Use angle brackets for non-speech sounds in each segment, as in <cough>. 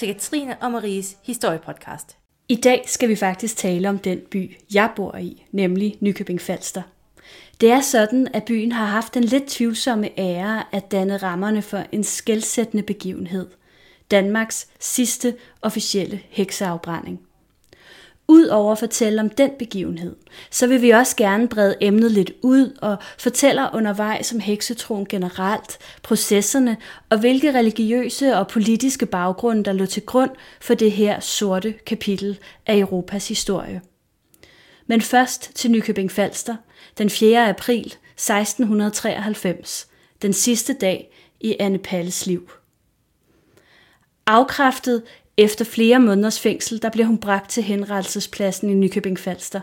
Til Katrine og Maries historiepodcast. I dag skal vi faktisk tale om den by, jeg bor i, nemlig Nykøbing Falster. Det er sådan, at byen har haft en lidt tvivlsomme ære at danne rammerne for en skældsættende begivenhed. Danmarks sidste officielle hekseafbrænding. Udover at fortælle om den begivenhed, så vil vi også gerne brede emnet lidt ud og fortælle undervejs om heksetroen generelt, processerne og hvilke religiøse og politiske baggrunde, der lå til grund for det her sorte kapitel af Europas historie. Men først til Nykøbing Falster, den 4. april 1693, den sidste dag i Anne Palles liv. Afkræftet efter flere måneders fængsel, der blev hun bragt til henrettelsespladsen i Nykøbing Falster.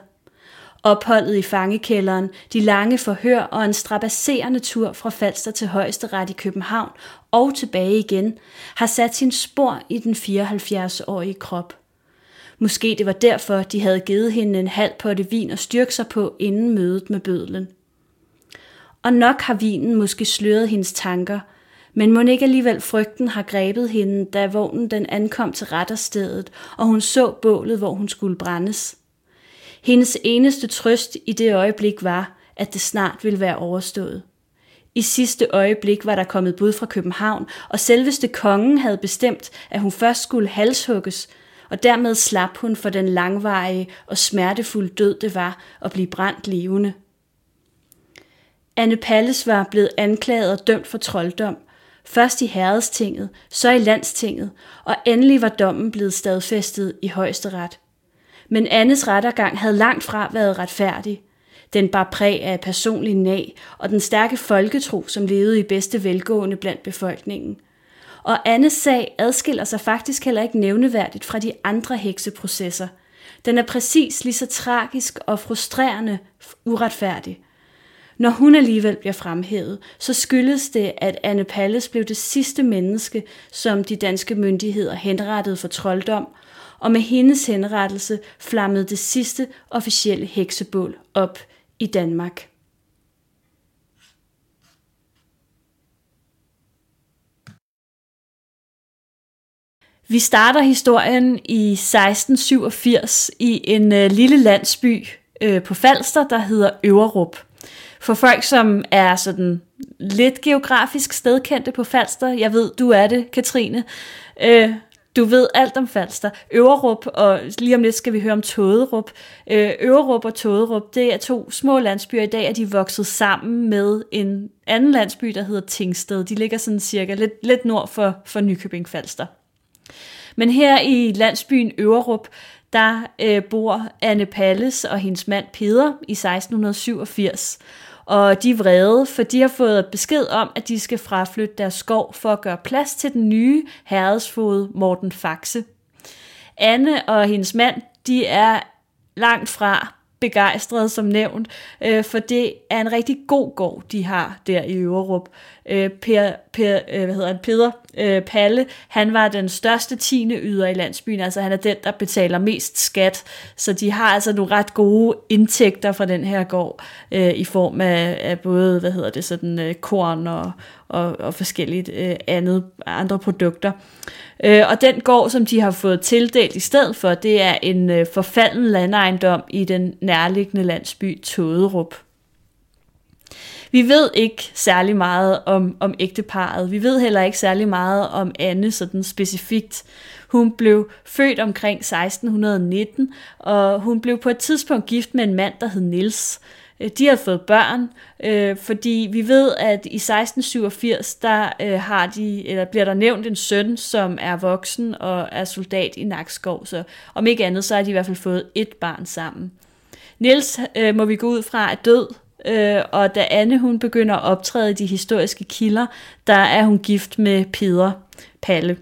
Opholdet i fangekælderen, de lange forhør og en strabasserende tur fra Falster til Højesteret i København og tilbage igen, har sat sin spor i den 74-årige krop. Måske det var derfor, de havde givet hende en halv potte vin at styrke sig på inden mødet med bødlen. Og nok har vinen måske sløret hendes tanker – men må ikke alligevel frygten har grebet hende, da vognen den ankom til retterstedet, og hun så bålet, hvor hun skulle brændes. Hendes eneste trøst i det øjeblik var, at det snart ville være overstået. I sidste øjeblik var der kommet bud fra København, og selveste kongen havde bestemt, at hun først skulle halshugges, og dermed slap hun for den langvarige og smertefulde død det var at blive brændt levende. Anne Palles var blevet anklaget og dømt for trolddom, først i herredstinget, så i landstinget, og endelig var dommen blevet stadfæstet i højesteret. Men Annes rettergang havde langt fra været retfærdig. Den bar præg af personlig nag og den stærke folketro, som levede i bedste velgående blandt befolkningen. Og Annes sag adskiller sig faktisk heller ikke nævneværdigt fra de andre hekseprocesser. Den er præcis lige så tragisk og frustrerende uretfærdig. Når hun alligevel bliver fremhævet, så skyldes det, at Anne Palles blev det sidste menneske, som de danske myndigheder henrettede for trolddom, og med hendes henrettelse flammede det sidste officielle heksebål op i Danmark. Vi starter historien i 1687 i en øh, lille landsby øh, på Falster, der hedder Øverup. For folk, som er sådan lidt geografisk stedkendte på Falster, jeg ved, du er det, Katrine, øh, du ved alt om Falster. Øverup, og lige om lidt skal vi høre om Tåderup. Øh, Øverup og Tåderup, det er to små landsbyer. I dag er de vokset sammen med en anden landsby, der hedder Tingsted. De ligger sådan cirka lidt, lidt nord for, for Nykøbing Falster. Men her i landsbyen Øverup, der øh, bor Anne Palles og hendes mand Peder i 1687 og de er vrede, for de har fået besked om, at de skal fraflytte deres skov for at gøre plads til den nye herredsfod Morten Faxe. Anne og hendes mand, de er langt fra begejstrede som nævnt, øh, for det er en rigtig god gård, de har der i Øverup. Øh, per, per, øh, hvad hedder han, Peder øh, Palle, han var den største tiende yder i landsbyen, altså han er den, der betaler mest skat, så de har altså nogle ret gode indtægter fra den her gård, øh, i form af, af både, hvad hedder det, sådan øh, korn og, og, og forskelligt øh, andet, andre produkter. Øh, og den gård, som de har fået tildelt i stedet for, det er en øh, forfalden landejendom i den nærliggende landsby Tåderup. Vi ved ikke særlig meget om, om ægteparet. Vi ved heller ikke særlig meget om Anne sådan specifikt. Hun blev født omkring 1619, og hun blev på et tidspunkt gift med en mand, der hed Nils. Øh, de har fået børn, øh, fordi vi ved, at i 1687, der øh, har de, eller bliver der nævnt en søn, som er voksen og er soldat i Nakskov, så om ikke andet, så har de i hvert fald fået et barn sammen. Niels øh, må vi gå ud fra er død, øh, og da Anne hun begynder at optræde i de historiske kilder, der er hun gift med Peder Palle.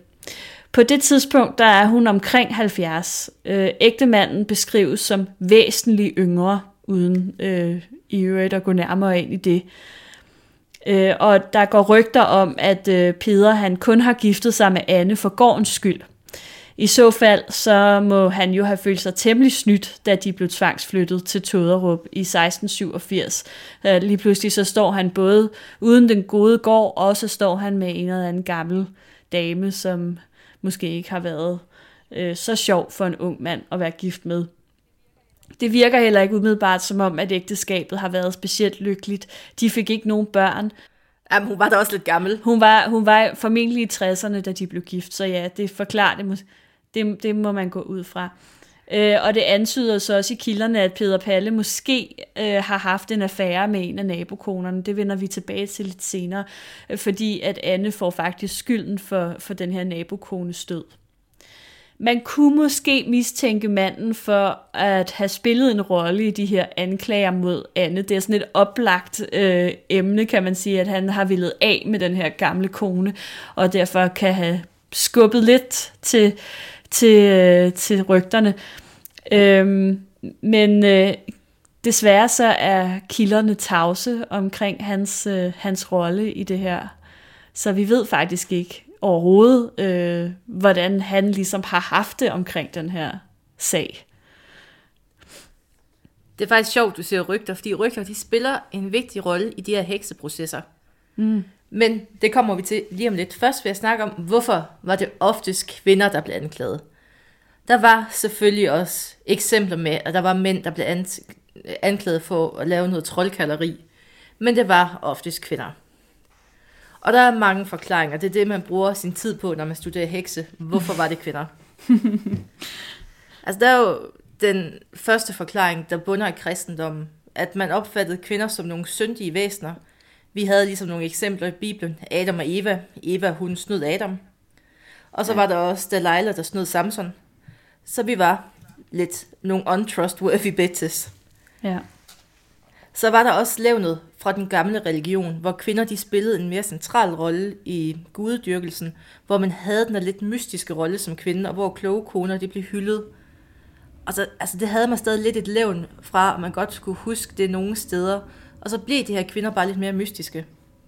På det tidspunkt, der er hun omkring 70. Øh, ægtemanden beskrives som væsentligt yngre, uden øh, i øvrigt at gå nærmere ind i det. Øh, og der går rygter om, at øh, Peder han kun har giftet sig med Anne for gårdens skyld. I så fald, så må han jo have følt sig temmelig snydt, da de blev tvangsflyttet til Tåderup i 1687. Øh, lige pludselig så står han både uden den gode gård, og så står han med en eller anden gammel dame, som måske ikke har været øh, så sjov for en ung mand at være gift med. Det virker heller ikke umiddelbart som om, at ægteskabet har været specielt lykkeligt. De fik ikke nogen børn. Jamen, hun var da også lidt gammel. Hun var, hun var formentlig i 60'erne, da de blev gift, så ja, det forklarer det. Det, det må man gå ud fra. Øh, og det antyder så også i kilderne, at Peter Palle måske øh, har haft en affære med en af nabokonerne. Det vender vi tilbage til lidt senere, øh, fordi at Anne får faktisk skylden for, for den her nabokones død. Man kunne måske mistænke manden for at have spillet en rolle i de her anklager mod Anne. Det er sådan et oplagt øh, emne, kan man sige, at han har villet af med den her gamle kone, og derfor kan have skubbet lidt til, til, øh, til rygterne. Øhm, men øh, desværre så er kilderne tavse omkring hans, øh, hans rolle i det her. Så vi ved faktisk ikke, overhovedet, øh, hvordan han ligesom har haft det omkring den her sag. Det er faktisk sjovt, du siger rygter, fordi rygter de spiller en vigtig rolle i de her hekseprocesser. Mm. Men det kommer vi til lige om lidt. Først vil jeg snakke om, hvorfor var det oftest kvinder, der blev anklaget. Der var selvfølgelig også eksempler med, at der var mænd, der blev anklaget for at lave noget troldkalleri. Men det var oftest kvinder. Og der er mange forklaringer. Det er det, man bruger sin tid på, når man studerer hekse. Hvorfor var det kvinder? <laughs> altså, der er jo den første forklaring, der bunder i kristendommen, at man opfattede kvinder som nogle syndige væsener. Vi havde ligesom nogle eksempler i Bibelen. Adam og Eva. Eva, hun snød Adam. Og så ja. var der også Delilah, der snød Samson. Så vi var lidt nogle untrustworthy bitches. Ja. Så var der også levnet fra den gamle religion, hvor kvinder de spillede en mere central rolle i gudedyrkelsen, hvor man havde den lidt mystiske rolle som kvinde, og hvor kloge koner de blev hyldet. Og så, altså det havde man stadig lidt et levn fra, at man godt skulle huske det nogle steder. Og så blev de her kvinder bare lidt mere mystiske.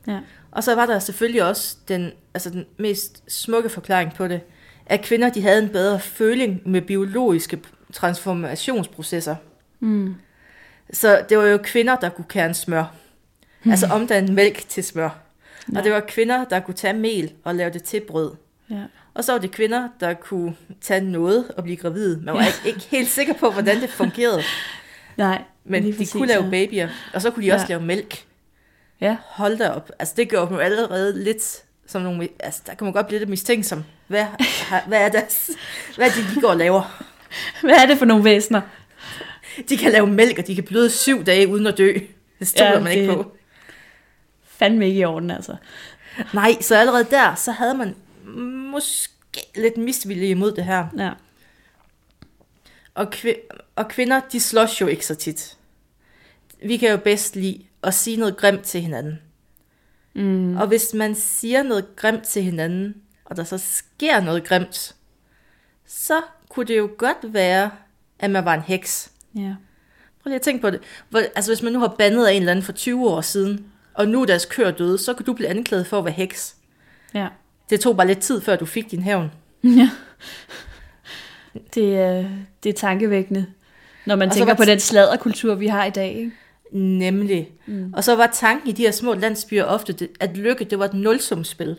Ja. Og så var der selvfølgelig også den, altså den mest smukke forklaring på det, at kvinder de havde en bedre føling med biologiske transformationsprocesser. Mm. Så det var jo kvinder, der kunne kærne smør. Mm. Altså omdanne mælk til smør. Ja. Og det var kvinder, der kunne tage mel og lave det til brød. Ja. Og så var det kvinder, der kunne tage noget og blive gravid. Man var ja. ikke, ikke helt sikker på, hvordan det fungerede. <laughs> Nej, Men de præcis, kunne lave ja. babyer, og så kunne de også ja. lave mælk. Ja. Hold da op. Altså det gjorde dem allerede lidt som nogle... Altså der kan man godt blive lidt mistænksom. Hvad, hvad er det, hvad er det, de går og laver? <laughs> Hvad er det for nogle væsener? De kan lave mælk, og de kan bløde syv dage uden at dø. Det stoler ja, man ikke på. Fandme ikke i orden, altså. Nej, så allerede der, så havde man måske lidt misvilje imod det her. Ja. Og, kv- og kvinder, de slås jo ikke så tit. Vi kan jo bedst lide at sige noget grimt til hinanden. Mm. Og hvis man siger noget grimt til hinanden, og der så sker noget grimt, så kunne det jo godt være, at man var en heks. Ja. Prøv lige at tænke på det. Hvor, altså hvis man nu har bandet af en eller anden for 20 år siden, og nu er deres køer døde, så kan du blive anklaget for at være heks. Ja. Det tog bare lidt tid, før du fik din hævn. <laughs> Ja. Det, er, det er tankevækkende, når man og tænker på den sladderkultur, vi har i dag. Ikke? Nemlig. Mm. Og så var tanken i de her små landsbyer ofte, at lykke, det var et nulsumspil.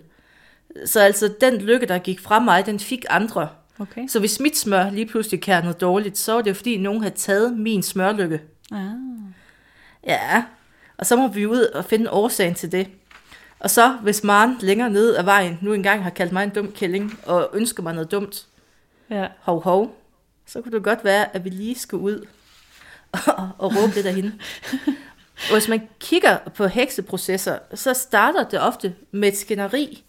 Så altså den lykke, der gik fra mig, den fik andre. Okay. Så hvis mit smør lige pludselig kærnede dårligt, så var det jo fordi, nogen havde taget min smørlykke. Ah. Ja, og så må vi ud og finde årsagen til det. Og så, hvis Maren længere ned ad vejen nu engang har kaldt mig en dum kælling, og ønsker mig noget dumt, ja. hov hov, så kunne det godt være, at vi lige skulle ud og, og råbe lidt af hende. Og <laughs> hvis man kigger på hekseprocesser, så starter det ofte med et skænderi,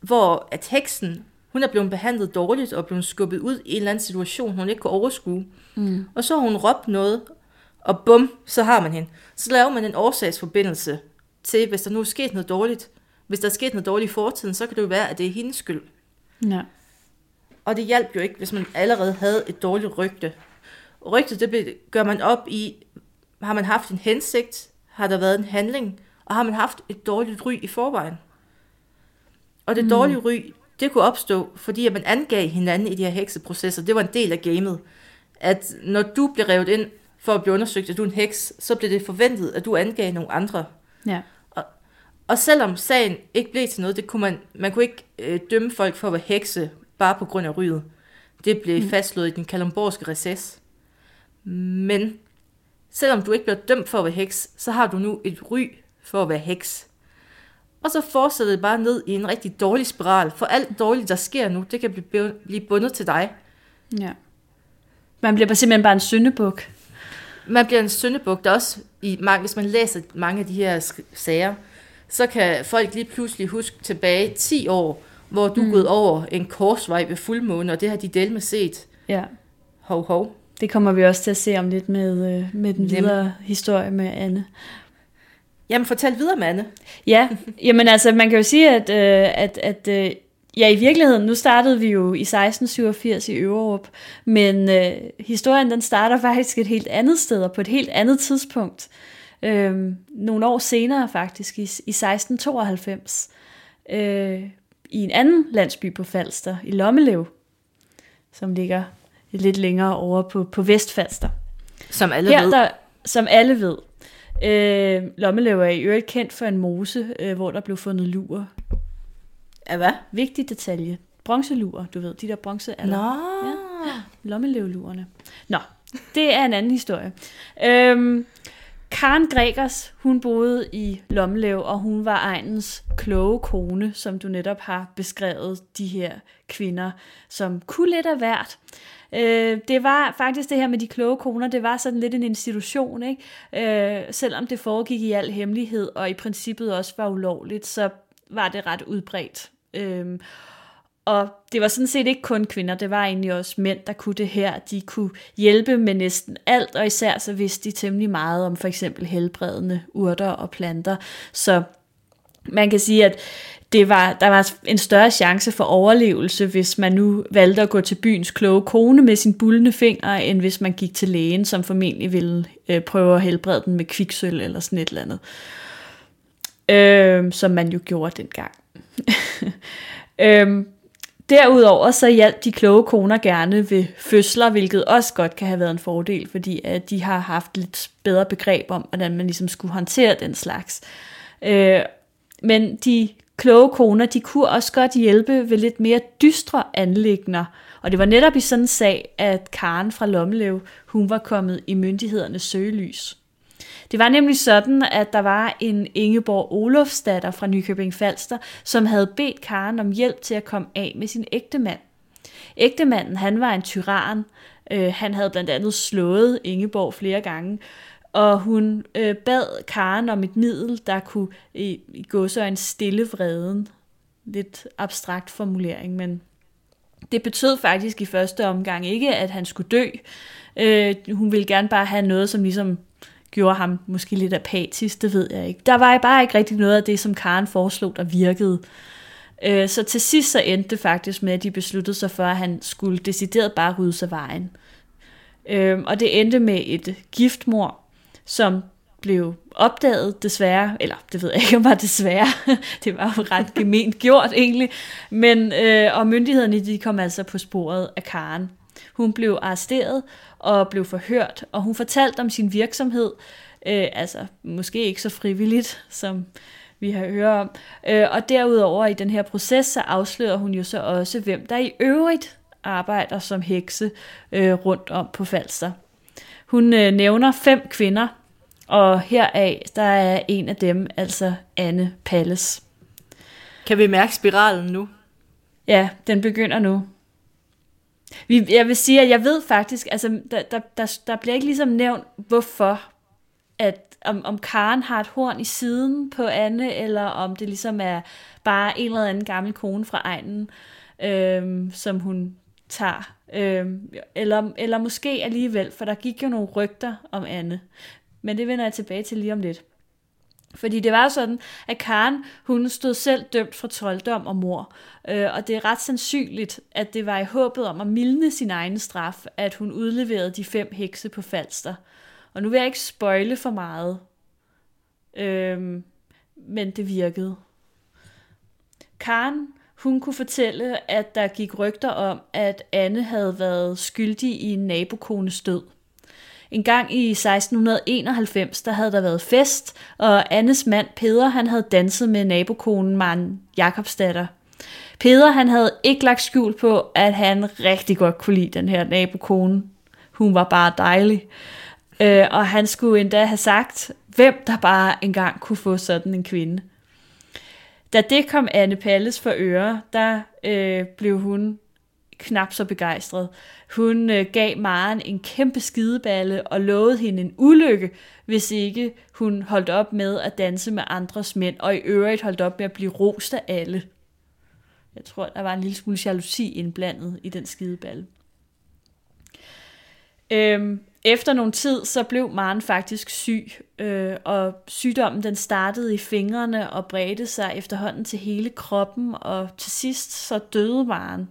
hvor at heksen, hun er blevet behandlet dårligt og blevet skubbet ud i en eller anden situation, hun ikke kunne overskue. Mm. Og så har hun råbt noget, og bum, så har man hende. Så laver man en årsagsforbindelse til, hvis der nu er sket noget dårligt. Hvis der er sket noget dårligt i fortiden, så kan det jo være, at det er hendes skyld. Ja. Og det hjalp jo ikke, hvis man allerede havde et dårligt rygte. Rygtet, det gør man op i, har man haft en hensigt, har der været en handling, og har man haft et dårligt ry i forvejen. Og det mm. dårlige ry, det kunne opstå, fordi at man angav hinanden i de her hekseprocesser. Det var en del af gamet. At når du blev revet ind for at blive undersøgt, at du er en heks, så blev det forventet, at du angav nogle andre. Ja. Og, og selvom sagen ikke blev til noget, det kunne man, man kunne ikke øh, dømme folk for at være hekse bare på grund af ryget. Det blev mm. fastslået i den kalumborske recess. Men selvom du ikke bliver dømt for at være heks, så har du nu et ry for at være heks. Og så fortsætter det bare ned i en rigtig dårlig spiral, for alt dårligt, der sker nu, det kan blive, bundet til dig. Ja. Man bliver simpelthen bare en syndebuk. Man bliver en syndebuk, der også, i, hvis man læser mange af de her sager, så kan folk lige pludselig huske tilbage 10 år, hvor du mm. er gået over en korsvej ved fuldmåne, og det har de del med set. Ja. Hov, hov. Det kommer vi også til at se om lidt med, øh, med den videre Jamen. historie med Anne. Jamen, fortæl videre med Anne. Ja, jamen altså, man kan jo sige, at, øh, at, at øh, ja, i virkeligheden, nu startede vi jo i 1687 i Øverup, men øh, historien den starter faktisk et helt andet sted og på et helt andet tidspunkt. Øh, nogle år senere faktisk, i, i 1692, øh, i en anden landsby på Falster, i Lommelev, som ligger lidt længere over på, på Vestfalster. Som alle Her, ved. Der, som alle ved. Øh, Lommelev er i øvrigt kendt for en mose, øh, hvor der blev fundet lurer. Ja, hvad? Vigtig detalje. Bronzelurer, du ved, de der bronze Nå. Ja, Lommelevlurerne. Nå, det er en anden historie. Øhm, Karen Gregers, hun boede i Lommelev, og hun var egens kloge kone, som du netop har beskrevet de her kvinder, som kunne lidt af hvert. Øh, det var faktisk det her med de kloge koner, det var sådan lidt en institution, ikke? Øh, selvom det foregik i al hemmelighed, og i princippet også var ulovligt, så var det ret udbredt. Øh, og det var sådan set ikke kun kvinder, det var egentlig også mænd, der kunne det her. De kunne hjælpe med næsten alt, og især så vidste de temmelig meget om for eksempel helbredende urter og planter. Så man kan sige, at det var, der var en større chance for overlevelse, hvis man nu valgte at gå til byens kloge kone med sin bullende finger, end hvis man gik til lægen, som formentlig ville øh, prøve at helbrede den med kviksøl eller sådan et eller andet. Øh, som man jo gjorde dengang. <laughs> øh, Derudover så hjalp de kloge koner gerne ved fødsler, hvilket også godt kan have været en fordel, fordi at de har haft lidt bedre begreb om, hvordan man ligesom skulle håndtere den slags. Øh, men de kloge koner, de kunne også godt hjælpe ved lidt mere dystre anlægner. Og det var netop i sådan en sag, at Karen fra Lommelev, hun var kommet i myndighedernes søgelys. Det var nemlig sådan, at der var en Ingeborg Olofsdatter fra Nykøbing Falster, som havde bedt Karen om hjælp til at komme af med sin ægtemand. Ægtemanden, han var en tyran. Øh, han havde blandt andet slået Ingeborg flere gange, og hun øh, bad Karen om et middel, der kunne i, i gå så en stille vreden. Lidt abstrakt formulering, men det betød faktisk i første omgang ikke, at han skulle dø. Øh, hun ville gerne bare have noget, som ligesom gjorde ham måske lidt apatisk, det ved jeg ikke. Der var bare ikke rigtig noget af det, som Karen foreslog, der virkede. Øh, så til sidst så endte det faktisk med, at de besluttede sig for, at han skulle decideret bare rydde sig vejen. Øh, og det endte med et giftmor, som blev opdaget desværre, eller det ved jeg ikke om var desværre, <laughs> det var jo ret <laughs> gement gjort egentlig, men øh, og myndighederne de kom altså på sporet af Karen. Hun blev arresteret og blev forhørt, og hun fortalte om sin virksomhed, øh, altså måske ikke så frivilligt, som vi har hørt om. Øh, og derudover i den her proces, så afslører hun jo så også, hvem der i øvrigt arbejder som hekse øh, rundt om på Falster. Hun øh, nævner fem kvinder, og heraf, der er en af dem, altså Anne Palles. Kan vi mærke spiralen nu? Ja, den begynder nu. Vi, jeg vil sige, at jeg ved faktisk, altså der, der, der, der bliver ikke ligesom nævnt, hvorfor, at om, om Karen har et horn i siden på Anne, eller om det ligesom er bare en eller anden gammel kone fra egnen, øhm, som hun tager. Øhm, eller, eller måske alligevel, for der gik jo nogle rygter om Anne. Men det vender jeg tilbage til lige om lidt. Fordi det var sådan, at Karen, hun stod selv dømt for trolddom og mor. Øh, og det er ret sandsynligt, at det var i håbet om at mildne sin egen straf, at hun udleverede de fem hekse på Falster. Og nu vil jeg ikke spøjle for meget. Øh, men det virkede. Karen, hun kunne fortælle, at der gik rygter om, at Anne havde været skyldig i en nabokones død. En gang i 1691, der havde der været fest, og Annes mand Peder, han havde danset med nabokonen Maren Jakobsdatter. Peder han havde ikke lagt skjul på, at han rigtig godt kunne lide den her nabokone. Hun var bare dejlig. Øh, og han skulle endda have sagt, hvem der bare engang kunne få sådan en kvinde. Da det kom Anne Palles for øre, der øh, blev hun knap så begejstret. Hun øh, gav Maren en kæmpe skideballe og lovede hende en ulykke, hvis ikke hun holdt op med at danse med andres mænd, og i øvrigt holdt op med at blive rost af alle. Jeg tror, der var en lille smule jalousi indblandet i den skideballe. Øhm, efter nogle tid, så blev Maren faktisk syg, øh, og sygdommen den startede i fingrene og bredte sig efterhånden til hele kroppen, og til sidst så døde Maren.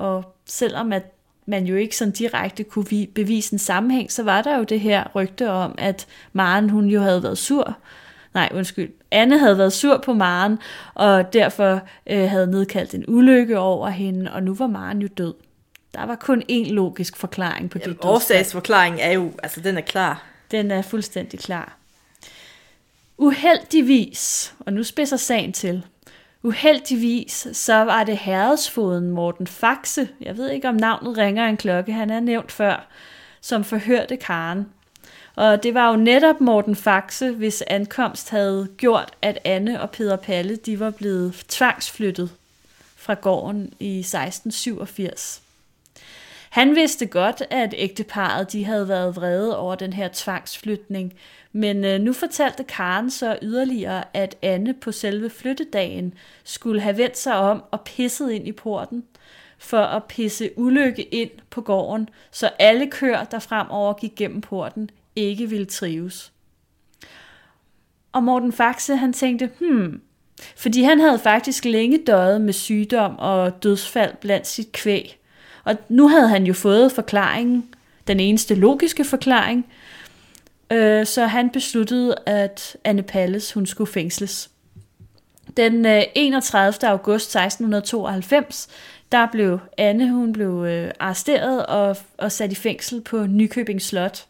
Og selvom at man jo ikke sådan direkte kunne bevise en sammenhæng, så var der jo det her rygte om, at Maren hun jo havde været sur. Nej, undskyld. Anne havde været sur på Maren, og derfor øh, havde nedkaldt en ulykke over hende, og nu var Maren jo død. Der var kun én logisk forklaring på det. Jamen, årsagsforklaringen er jo, altså den er klar. Den er fuldstændig klar. Uheldigvis, og nu spidser sagen til, uheldigvis, så var det herredsfoden Morten Faxe, jeg ved ikke om navnet ringer en klokke, han er nævnt før, som forhørte Karen. Og det var jo netop Morten Faxe, hvis ankomst havde gjort, at Anne og Peter Palle de var blevet tvangsflyttet fra gården i 1687. Han vidste godt, at ægteparet de havde været vrede over den her tvangsflytning, men øh, nu fortalte Karen så yderligere, at Anne på selve flyttedagen skulle have vendt sig om og pisset ind i porten for at pisse ulykke ind på gården, så alle køer, der fremover gik gennem porten, ikke ville trives. Og Morten Faxe, han tænkte, hmm, fordi han havde faktisk længe døjet med sygdom og dødsfald blandt sit kvæg. Og nu havde han jo fået forklaringen, den eneste logiske forklaring, øh, så han besluttede, at Anne Palles hun skulle fængsles. Den 31. Øh, august 1692, der blev Anne hun blev øh, arresteret og, og sat i fængsel på Nykøbing Slot.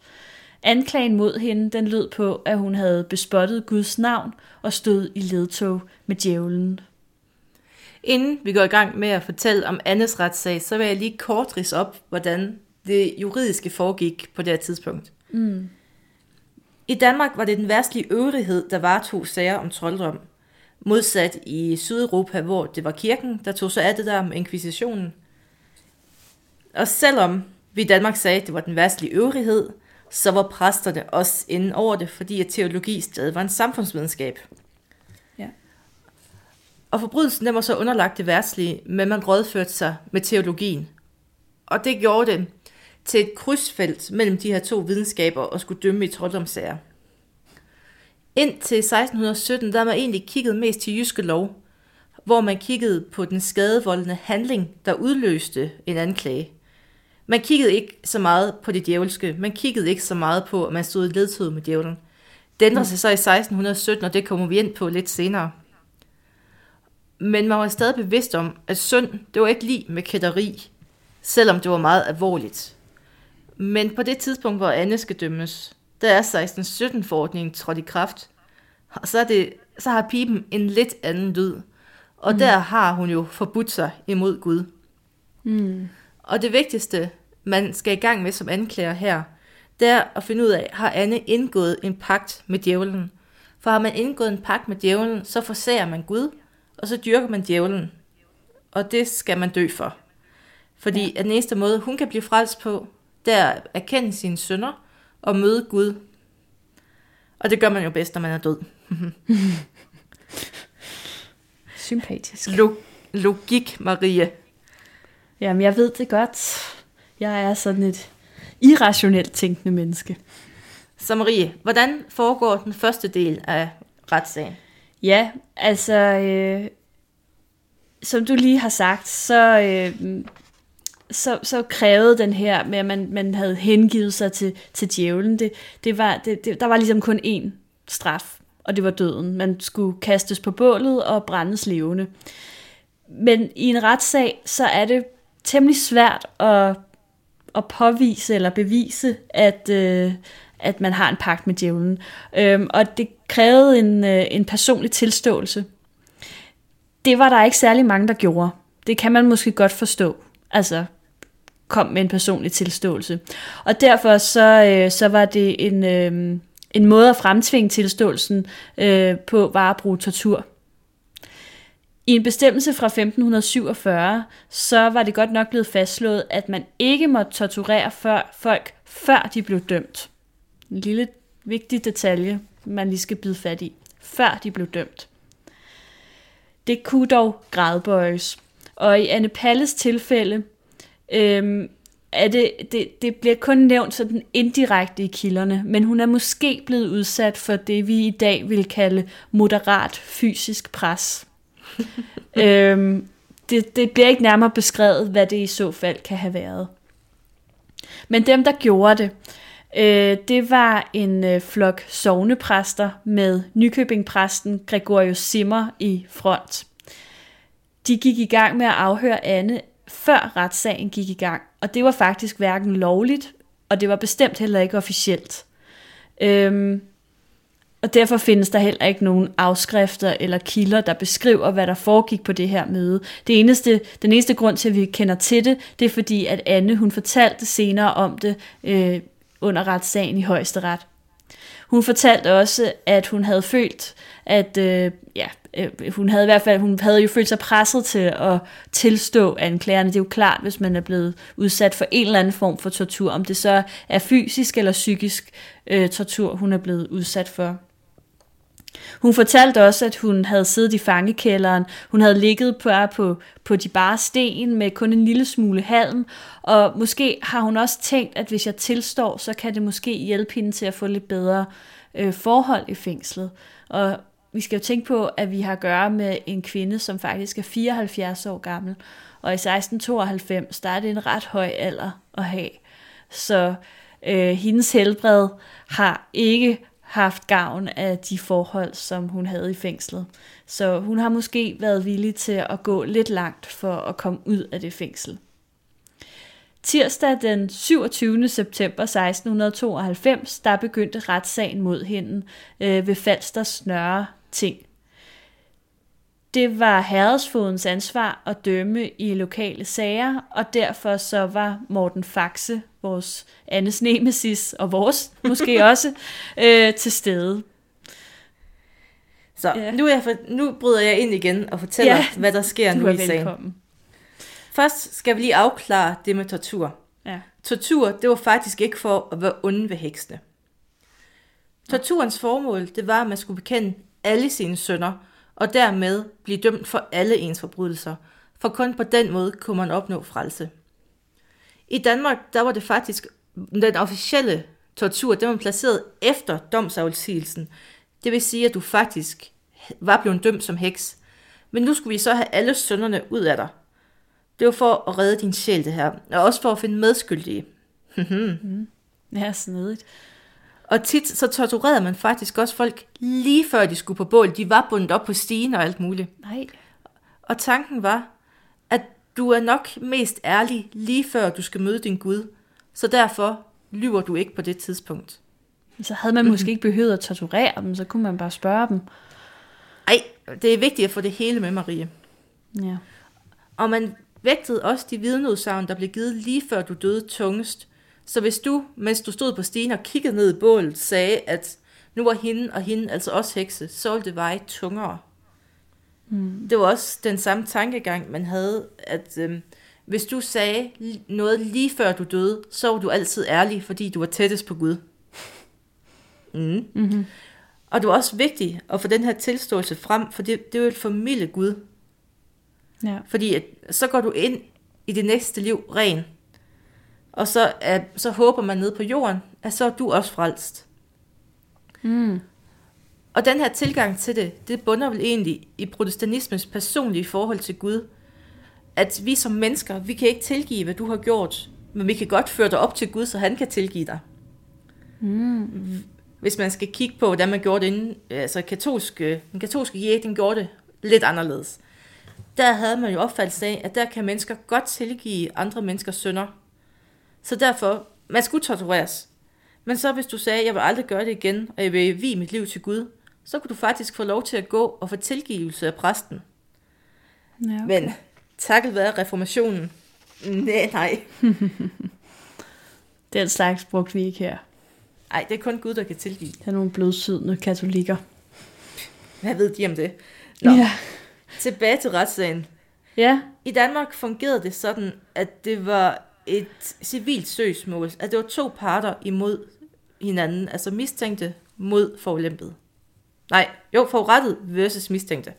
Anklagen mod hende den lød på, at hun havde bespottet Guds navn og stod i ledtog med djævlen. Inden vi går i gang med at fortælle om Annes retssag, så vil jeg lige kort rise op, hvordan det juridiske foregik på det her tidspunkt. Mm. I Danmark var det den værstlige øvrighed, der var to sager om trolddom. Modsat i Sydeuropa, hvor det var kirken, der tog sig af det der med inkvisitionen. Og selvom vi i Danmark sagde, at det var den værstlige øvrighed, så var præsterne også inden over det, fordi at teologi stadig var en samfundsvidenskab. Ja. Og forbrydelsen den var så underlagt det værtslige, men man rådførte sig med teologien. Og det gjorde det til et krydsfelt mellem de her to videnskaber og skulle dømme i trolddomssager. Indtil 1617, der man egentlig kigget mest til jyske lov, hvor man kiggede på den skadevoldende handling, der udløste en anklage. Man kiggede ikke så meget på det djævelske. Man kiggede ikke så meget på, at man stod i ledtog med djævlen. Det ændrede sig så i 1617, og det kommer vi ind på lidt senere. Men man var stadig bevidst om, at synd, det var ikke lige med kætteri, selvom det var meget alvorligt. Men på det tidspunkt, hvor Anne skal dømmes, der er 1617-forordningen trådt i kraft, og så, er det, så har pipen en lidt anden lyd. Og mm. der har hun jo forbudt sig imod Gud. Mm. Og det vigtigste, man skal i gang med som anklager her, det er at finde ud af, har Anne indgået en pagt med djævlen? For har man indgået en pagt med djævlen, så forsager man Gud, og så dyrker man djævlen. Og det skal man dø for. Fordi ja. at den eneste måde, hun kan blive frelst på, det er at erkende sine sønder og møde Gud. Og det gør man jo bedst, når man er død. <laughs> Sympatisk. Lo- logik, Marie. Jamen, jeg ved det godt. Jeg er sådan et irrationelt tænkende menneske. Så Marie, hvordan foregår den første del af retssagen? Ja, altså, øh, som du lige har sagt, så, øh, så, så krævede den her med, at man, man havde hengivet sig til, til djævlen, det, det var, det, det, der var ligesom kun én straf, og det var døden. Man skulle kastes på bålet og brændes levende. Men i en retssag, så er det temmelig svært at, at påvise eller bevise, at, øh, at man har en pagt med djævlen. Øhm, og det krævede en, øh, en personlig tilståelse. det var der ikke særlig mange, der gjorde. Det kan man måske godt forstå. Altså, kom med en personlig tilståelse. Og derfor så, øh, så var det en, øh, en måde at fremtvinge tilståelsen øh, på, var at bruge tortur. I en bestemmelse fra 1547, så var det godt nok blevet fastslået, at man ikke måtte torturere før, folk, før de blev dømt. En lille vigtig detalje, man lige skal bide fat i. Før de blev dømt. Det kunne dog gradbøjes. Og i Anne Palles tilfælde, øhm, er det, det, det bliver kun nævnt sådan indirekte i kilderne, men hun er måske blevet udsat for det, vi i dag vil kalde moderat fysisk pres. <laughs> øhm, det, det bliver ikke nærmere beskrevet, hvad det i så fald kan have været. Men dem, der gjorde det, øh, det var en øh, flok sovnepræster med Nykøbingpræsten Gregorius Simmer i front. De gik i gang med at afhøre Anne, før retssagen gik i gang, og det var faktisk hverken lovligt, og det var bestemt heller ikke officielt. Øhm, og derfor findes der heller ikke nogen afskrifter eller kilder, der beskriver, hvad der foregik på det her møde. Det eneste, den eneste grund til, at vi kender til det, det er fordi, at Anne hun fortalte senere om det øh, under retssagen i højesteret. Hun fortalte også, at hun havde følt, at øh, ja, øh, hun havde i hvert fald hun havde jo følt sig presset til at tilstå anklagerne. Det er jo klart, hvis man er blevet udsat for en eller anden form for tortur, om det så er fysisk eller psykisk øh, tortur, hun er blevet udsat for. Hun fortalte også, at hun havde siddet i fangekælderen, hun havde ligget på, på, på de bare sten med kun en lille smule halm, og måske har hun også tænkt, at hvis jeg tilstår, så kan det måske hjælpe hende til at få lidt bedre øh, forhold i fængslet. Og vi skal jo tænke på, at vi har at gøre med en kvinde, som faktisk er 74 år gammel, og i 1692, der er det en ret høj alder at have. Så øh, hendes helbred har ikke haft gavn af de forhold, som hun havde i fængslet. Så hun har måske været villig til at gå lidt langt for at komme ud af det fængsel. Tirsdag den 27. september 1692, der begyndte retssagen mod hende øh, ved Falsters Snøre ting. Det var herredsfodens ansvar at dømme i lokale sager, og derfor så var Morten Faxe, vores Annes nemesis, og vores <laughs> måske også, øh, til stede. Så ja. nu, er jeg for, nu bryder jeg ind igen og fortæller, ja, hvad der sker nu i sagen. Velkommen. Først skal vi lige afklare det med tortur. Ja. Tortur, det var faktisk ikke for at være onde ved heksene. Torturens formål, det var, at man skulle bekende alle sine sønner, og dermed blive dømt for alle ens forbrydelser, for kun på den måde kunne man opnå frelse. I Danmark, der var det faktisk den officielle tortur, den var placeret efter domsafsigelsen. Det vil sige, at du faktisk var blevet dømt som heks. Men nu skulle vi så have alle sønderne ud af dig. Det var for at redde din sjæl, det her. Og også for at finde medskyldige. <laughs> mm. Ja, snedigt. Og tit så torturerede man faktisk også folk lige før de skulle på bål. De var bundet op på stigen og alt muligt. Nej. Og tanken var, at du er nok mest ærlig lige før du skal møde din Gud. Så derfor lyver du ikke på det tidspunkt. Så havde man måske ikke behøvet at torturere dem, så kunne man bare spørge dem. Nej, det er vigtigt at få det hele med, Marie. Ja. Og man vægtede også de vidneudsagn, der blev givet lige før du døde tungest. Så hvis du, mens du stod på stigen og kiggede ned i bålet, sagde, at nu var hende og hende altså også hekse, så ville det veje tungere. Mm. Det var også den samme tankegang, man havde, at øhm, hvis du sagde noget lige før du døde, så var du altid ærlig, fordi du var tættest på Gud. Mm. Mm-hmm. Og det var også vigtigt at få den her tilståelse frem, for det, det er jo et formidle Gud. Ja. Fordi at, så går du ind i det næste liv ren. Og så, er, så håber man ned på jorden, at så er du også frelst. Mm. Og den her tilgang til det, det bunder vel egentlig i protestantismens personlige forhold til Gud. At vi som mennesker, vi kan ikke tilgive, hvad du har gjort, men vi kan godt føre dig op til Gud, så han kan tilgive dig. Mm. Hvis man skal kigge på, hvordan man gjorde det inden, altså katolske, den katolske jæg, den gjorde det lidt anderledes. Der havde man jo opfattelse af, at der kan mennesker godt tilgive andre menneskers synder, så derfor, man skulle tortureres. Men så hvis du sagde, jeg vil aldrig gøre det igen, og jeg vil vie mit liv til Gud, så kunne du faktisk få lov til at gå og få tilgivelse af præsten. Ja, okay. Men takket være reformationen, nej, nej. <laughs> Den slags brugte vi ikke her. Ej, det er kun Gud, der kan tilgive. Der er nogle blodsydende katolikker. Hvad ved de om det? Nå, Ja. tilbage til retssagen. Ja. I Danmark fungerede det sådan, at det var et civilt søgsmål. At det var to parter imod hinanden, altså mistænkte mod forulæmpet. Nej, jo, forurettet versus mistænkte.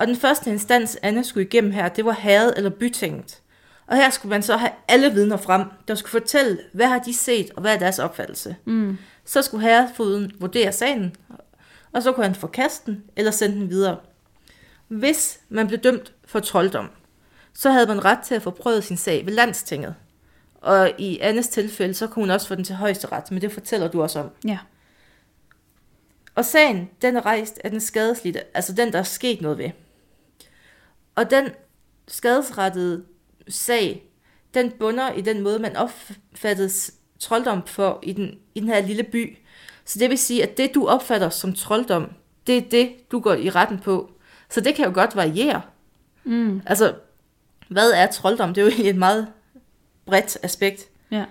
Og den første instans, Anne skulle igennem her, det var herred eller bytinget. Og her skulle man så have alle vidner frem, der skulle fortælle, hvad har de set, og hvad er deres opfattelse. Mm. Så skulle herrefoden vurdere sagen, og så kunne han forkaste den, eller sende den videre. Hvis man blev dømt for trolddom, så havde man ret til at få prøvet sin sag ved landstinget. Og i Annes tilfælde, så kunne hun også få den til højesteret, men det fortæller du også om. Ja. Og sagen, den er rejst af den skadeslidte, altså den, der er sket noget ved. Og den skadesrettede sag, den bunder i den måde, man opfattede trolddom for i den, i den her lille by. Så det vil sige, at det, du opfatter som trolddom, det er det, du går i retten på. Så det kan jo godt variere. Mm. Altså, hvad er trolddom? Det er jo egentlig et meget bredt aspekt. Ja.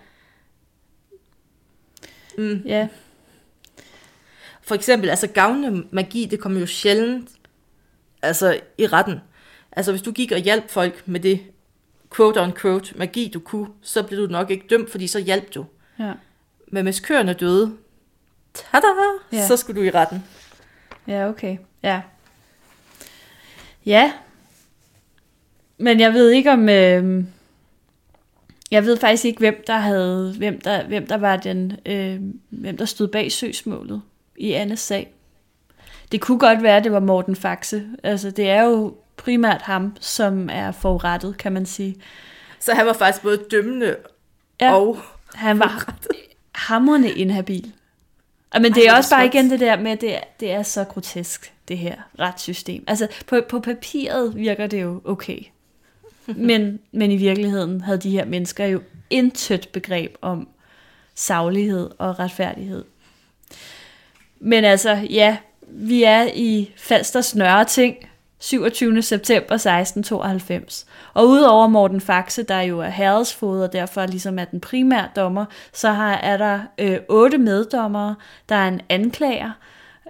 Mm. Ja. For eksempel, altså gavnende magi, det kommer jo sjældent altså, i retten. Altså hvis du gik og hjalp folk med det quote on quote magi, du kunne, så blev du nok ikke dømt, fordi så hjalp du. Ja. Men hvis køerne døde, tada, ja. så skulle du i retten. Ja, okay. Ja. Ja. Men jeg ved ikke om... Øh, jeg ved faktisk ikke, hvem der havde, hvem der, hvem der var den, øh, hvem der stod bag søgsmålet i Annes sag. Det kunne godt være, at det var Morten Faxe. Altså, det er jo primært ham, som er forurettet, kan man sige. Så han var faktisk både dømmende Ja. og... Han var hamrende inhabil. Og Men det er også bare igen det der med, at det er, det er så grotesk, det her retssystem. Altså, på, på papiret virker det jo okay. <laughs> Men, men i virkeligheden havde de her mennesker jo intet begreb om saglighed og retfærdighed. Men altså, ja, vi er i Falsters Nørreting, 27. september 1692. Og udover Morten Faxe, der jo er herredsfod og derfor ligesom er den primære dommer, så har, er der øh, otte meddommere, der er en anklager,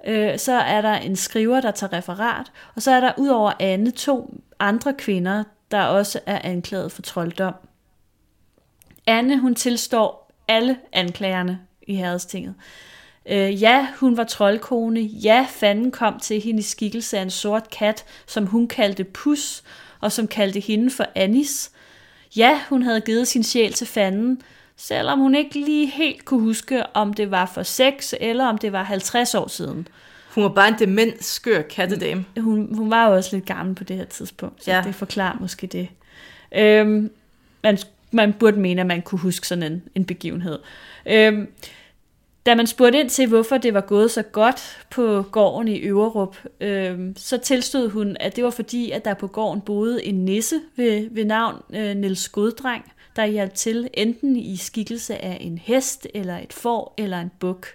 øh, så er der en skriver, der tager referat, og så er der udover Anne to andre kvinder, der også er anklaget for trolddom. Anne, hun tilstår alle anklagerne i herredstinget. Øh, ja, hun var troldkone. Ja, fanden kom til hende i skikkelse af en sort kat, som hun kaldte Pus, og som kaldte hende for Anis. Ja, hun havde givet sin sjæl til fanden, selvom hun ikke lige helt kunne huske, om det var for 6 eller om det var 50 år siden. Hun var bare en dement, skør kattedame. Hun, hun var jo også lidt gammel på det her tidspunkt, så ja. Det forklarer måske det. Øhm, man, man burde mene, at man kunne huske sådan en, en begivenhed. Øhm, da man spurgte ind til, hvorfor det var gået så godt på gården i Øverup, øhm, så tilstod hun, at det var fordi, at der på gården boede en nisse ved, ved navn øh, Niels Goddreng, der hjalp til enten i skikkelse af en hest, eller et får, eller en buk.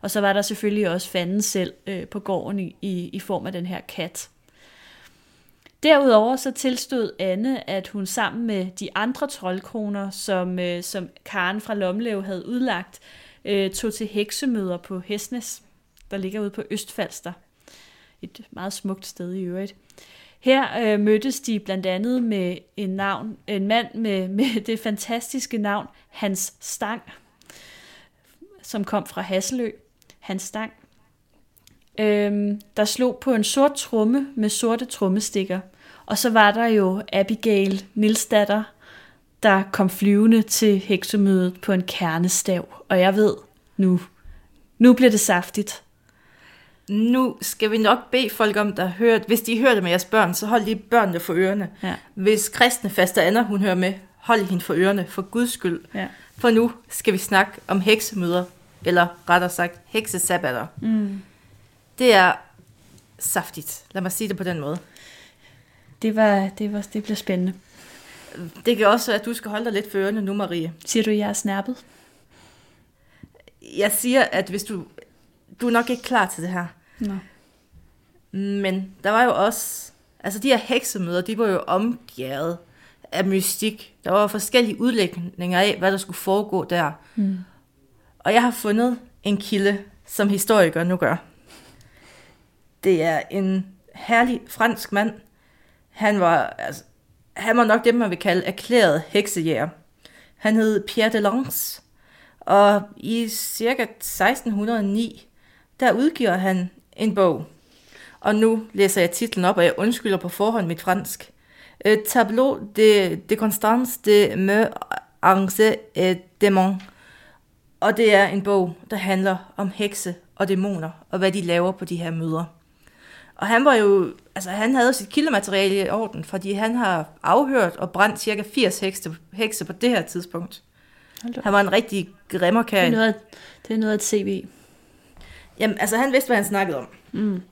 Og så var der selvfølgelig også fanden selv øh, på gården i, i, i form af den her kat. Derudover så tilstod Anne, at hun sammen med de andre troldkoner, som, øh, som Karen fra Lomlev havde udlagt, øh, tog til heksemøder på Hesnes, der ligger ude på Østfalster. Et meget smukt sted i øvrigt. Her øh, mødtes de blandt andet med en, navn, en mand med, <laughs> med det fantastiske navn Hans Stang, som kom fra Hasselø. Hans Stang. Øhm, der slog på en sort tromme med sorte trommestikker. Og så var der jo Abigail Nilsdatter, der kom flyvende til heksemødet på en kernestav. Og jeg ved, nu, nu bliver det saftigt. Nu skal vi nok bede folk om, der hørt, hvis de hører det med jeres børn, så hold lige børnene for ørerne. Ja. Hvis kristne faster Anna, hun hører med, hold hende for ørerne, for guds skyld. Ja. For nu skal vi snakke om heksemøder, eller rettere sagt heksesabbater. Mm. Det er saftigt. Lad mig sige det på den måde. Det, var, det, var, det bliver spændende. Det kan også være, at du skal holde dig lidt for ørerne nu, Marie. Siger du, at jeg er snærpet? Jeg siger, at hvis du... Du er nok ikke klar til det her. Nå. Men der var jo også Altså de her heksemøder, de var jo omgivet af mystik. Der var forskellige udlægninger af, hvad der skulle foregå der. Mm. Og jeg har fundet en kilde, som historikere nu gør. Det er en herlig fransk mand. Han var, altså, han var nok det, man vil kalde erklæret heksejæger. Han hed Pierre de Lance, og i cirka 1609, der udgiver han en bog. Og nu læser jeg titlen op, og jeg undskylder på forhånd mit fransk. Et tableau de, de Constance de Me Ange et Démon. Og det er en bog, der handler om hekse og dæmoner, og hvad de laver på de her møder. Og han var jo, altså han havde sit kildemateriale i orden, fordi han har afhørt og brændt cirka 80 hekse, hekse på det her tidspunkt. Han var en rigtig grimmerkær. Det er noget, det er noget af et CV. Jamen, altså han vidste, hvad han snakkede om. Mm.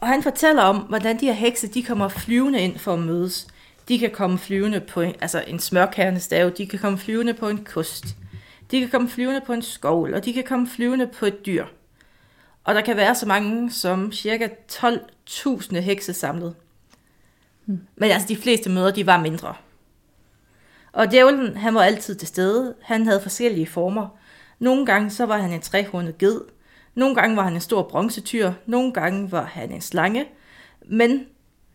Og han fortæller om, hvordan de her hekse, de kommer flyvende ind for at mødes. De kan komme flyvende på en, altså en smørkærnestav, de kan komme flyvende på en kost. De kan komme flyvende på en skovl, og de kan komme flyvende på et dyr. Og der kan være så mange som cirka 12.000 hekse samlet. Hmm. Men altså de fleste møder, de var mindre. Og djævlen, han var altid til stede. Han havde forskellige former. Nogle gange så var han en trehornet ged. Nogle gange var han en stor bronzetyr. Nogle gange var han en slange. Men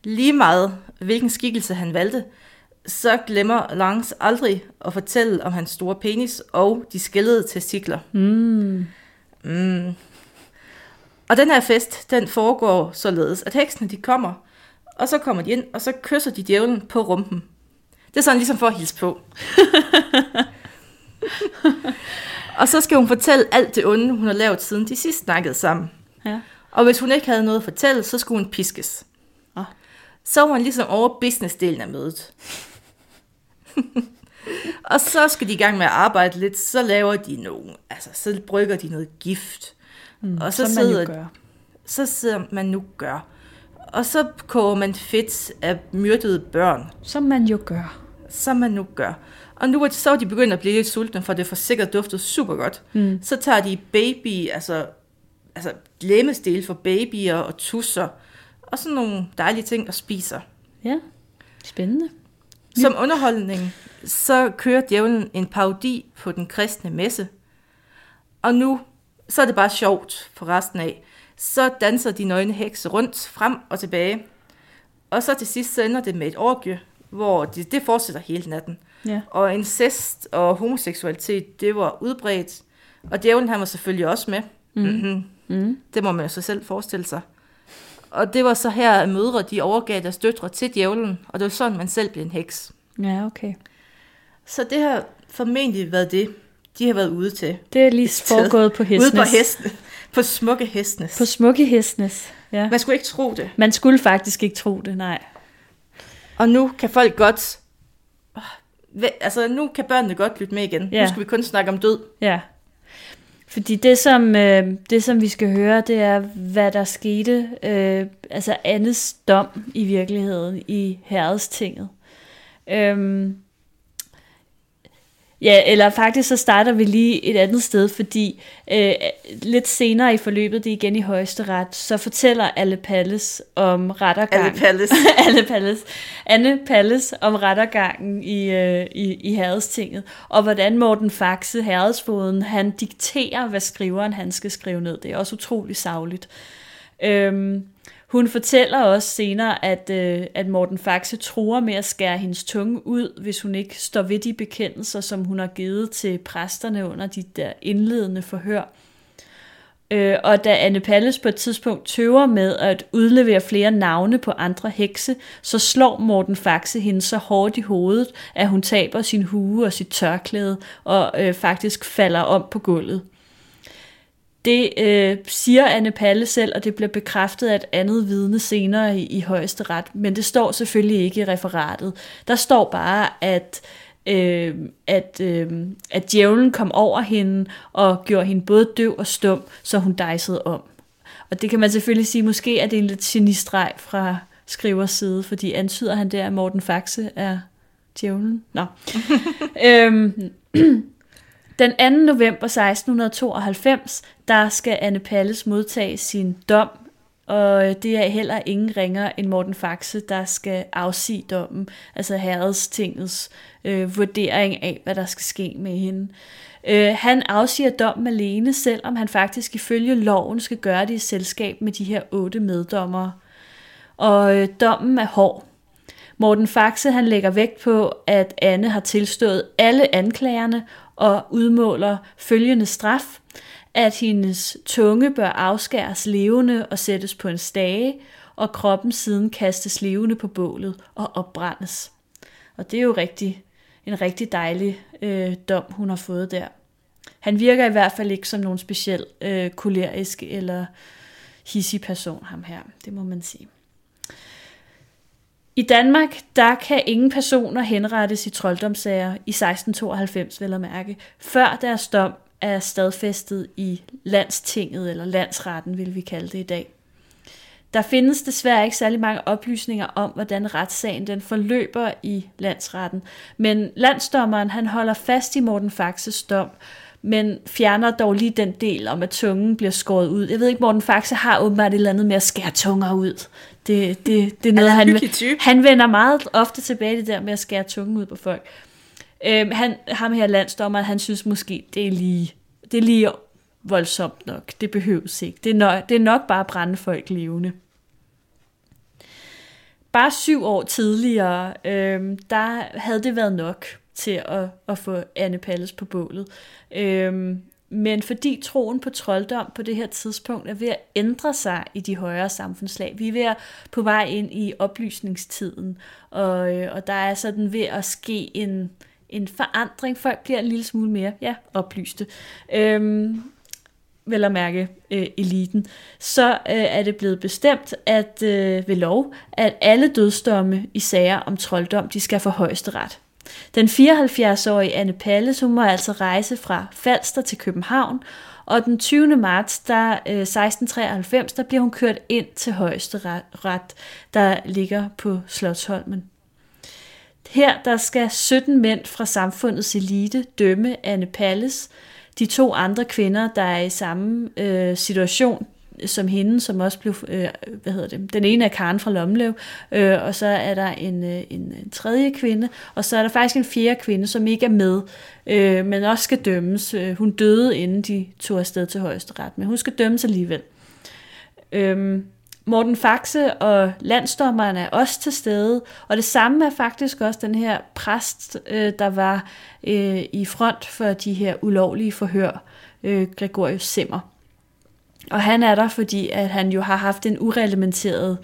lige meget, hvilken skikkelse han valgte, så glemmer Langs aldrig at fortælle om hans store penis og de skældede testikler. Mm. Mm. Og den her fest, den foregår således, at heksene de kommer, og så kommer de ind, og så kysser de djævlen på rumpen. Det er sådan ligesom for at hilse på. <laughs> og så skal hun fortælle alt det onde, hun har lavet siden de sidst snakkede sammen. Ja. Og hvis hun ikke havde noget at fortælle, så skulle hun piskes. Oh. Så var hun ligesom over businessdelen af mødet. <laughs> og så skal de i gang med at arbejde lidt, så laver de nogle, altså så brygger de noget gift. Mm, og så sidder, man. Så sidder man nu gør. Og så koger man fedt af myrdede børn. Som man jo gør. Som man nu gør. Og nu er så er de begyndt at blive lidt sultne, for det får sikkert duftet super godt. Mm. Så tager de baby, altså, altså lemmestil for babyer og tusser, og sådan nogle dejlige ting og spiser. Ja, spændende. Som underholdning, så kører djævlen en parodi på den kristne messe. Og nu, så er det bare sjovt for resten af. Så danser de nøgne hekse rundt, frem og tilbage. Og så til sidst så ender det med et orgie, hvor det, det fortsætter hele natten. Ja. Og incest og homoseksualitet, det var udbredt. Og djævlen han var selvfølgelig også med. Mm. Mm-hmm. Mm. Det må man jo så selv forestille sig. Og det var så her, at mødre de overgav deres døtre til djævlen, og det var sådan, man selv blev en heks. Ja, okay. Så det har formentlig været det, de har været ude til. Det er lige <laughs> foregået på hestnes. Ude på hestene. På smukke hestnes. På smukke hestnes, ja. Man skulle ikke tro det. Man skulle faktisk ikke tro det, nej. Og nu kan folk godt... Altså, nu kan børnene godt lytte med igen. Ja. Nu skal vi kun snakke om død. Ja. Fordi det som, øh, det, som vi skal høre, det er, hvad der skete, øh, altså Annes dom i virkeligheden i herredstinget. Øhm, Ja, eller faktisk så starter vi lige et andet sted, fordi øh, lidt senere i forløbet, det er igen i højesteret, så fortæller Alle Palles om rettergangen. Alle Palles. <laughs> Alle Palles. Anne Palles om rettergangen i, øh, i, i herredstinget, og hvordan Morten Faxe, herredsfoden, han dikterer, hvad skriveren han skal skrive ned. Det er også utrolig savligt. Øhm, hun fortæller også senere, at, øh, at Morten Faxe truer med at skære hendes tunge ud, hvis hun ikke står ved de bekendelser, som hun har givet til præsterne under de der indledende forhør. Øh, og da Anne Palles på et tidspunkt tøver med at udlevere flere navne på andre hekse, så slår Morten Faxe hende så hårdt i hovedet, at hun taber sin hue og sit tørklæde og øh, faktisk falder om på gulvet. Det øh, siger Anne Palle selv, og det bliver bekræftet af et andet vidne senere i, i højeste ret, men det står selvfølgelig ikke i referatet. Der står bare, at øh, at, øh, at djævlen kom over hende og gjorde hende både døv og stum, så hun dejsede om. Og det kan man selvfølgelig sige, måske er det en lidt genistreg fra skrivers side, fordi antyder han der, at Morten Faxe er djævlen? Nå. <laughs> øhm, den 2. november 1692, der skal Anne Palles modtage sin dom og øh, det er heller ingen ringer end Morten Faxe, der skal afsige dommen, altså herredstingets øh, vurdering af, hvad der skal ske med hende. Øh, han afsiger dommen alene, selvom han faktisk ifølge loven skal gøre det i selskab med de her otte meddommere. Og øh, dommen er hård. Morten Faxe han lægger vægt på, at Anne har tilstået alle anklagerne og udmåler følgende straf, at hendes tunge bør afskæres levende og sættes på en stage, og kroppen siden kastes levende på bålet og opbrændes. Og det er jo rigtig, en rigtig dejlig øh, dom, hun har fået der. Han virker i hvert fald ikke som nogen speciel øh, kolerisk eller hissig person, ham her. Det må man sige. I Danmark, der kan ingen personer henrettes i trolddomssager i 1692, vel at mærke, før deres dom er stadfæstet i landstinget, eller landsretten vil vi kalde det i dag. Der findes desværre ikke særlig mange oplysninger om, hvordan retssagen den forløber i landsretten, men landsdommeren han holder fast i Morten Faxes dom, men fjerner dog lige den del om, at tungen bliver skåret ud. Jeg ved ikke, Morten Faxe har åbenbart et eller andet med at skære tunger ud. Det, det, det er noget, han, han, han vender meget ofte tilbage det der med at skære tungen ud på folk. Øhm, han, ham her landsdommer, han synes måske, det er lige, det er lige voldsomt nok. Det behøves ikke. Det er nok, det er nok bare at brænde folk levende. Bare syv år tidligere, øhm, der havde det været nok til at, at få Anne Palles på bålet. Øhm, men fordi troen på trolddom på det her tidspunkt er ved at ændre sig i de højere samfundslag, vi er ved at på vej ind i oplysningstiden, og, øh, og der er sådan ved at ske en, en forandring. Folk bliver en lille smule mere ja, oplyste. Øhm, vel at mærke øh, eliten, så øh, er det blevet bestemt at øh, ved lov, at alle dødsdomme i sager om trolddom, de skal for højesteret. Den 74-årige Anne Palles, hun må altså rejse fra Falster til København, og den 20. marts der, øh, 1693, der bliver hun kørt ind til højeste ret, der ligger på Slottsholmen. Her der skal 17 mænd fra samfundets elite dømme Anne Palles, de to andre kvinder, der er i samme øh, situation, som hende, som også blev, øh, hvad hedder det, den ene er Karen fra Lomlev, øh, og så er der en, øh, en, en tredje kvinde, og så er der faktisk en fjerde kvinde, som ikke er med, øh, men også skal dømmes. Øh, hun døde, inden de tog afsted til højesteret, men hun skal dømmes alligevel. Øh, Morten Faxe og landsdommeren er også til stede, og det samme er faktisk også den her præst, øh, der var øh, i front for de her ulovlige forhør, øh, Gregorius Simmer. Og han er der, fordi at han jo har haft en ureglementeret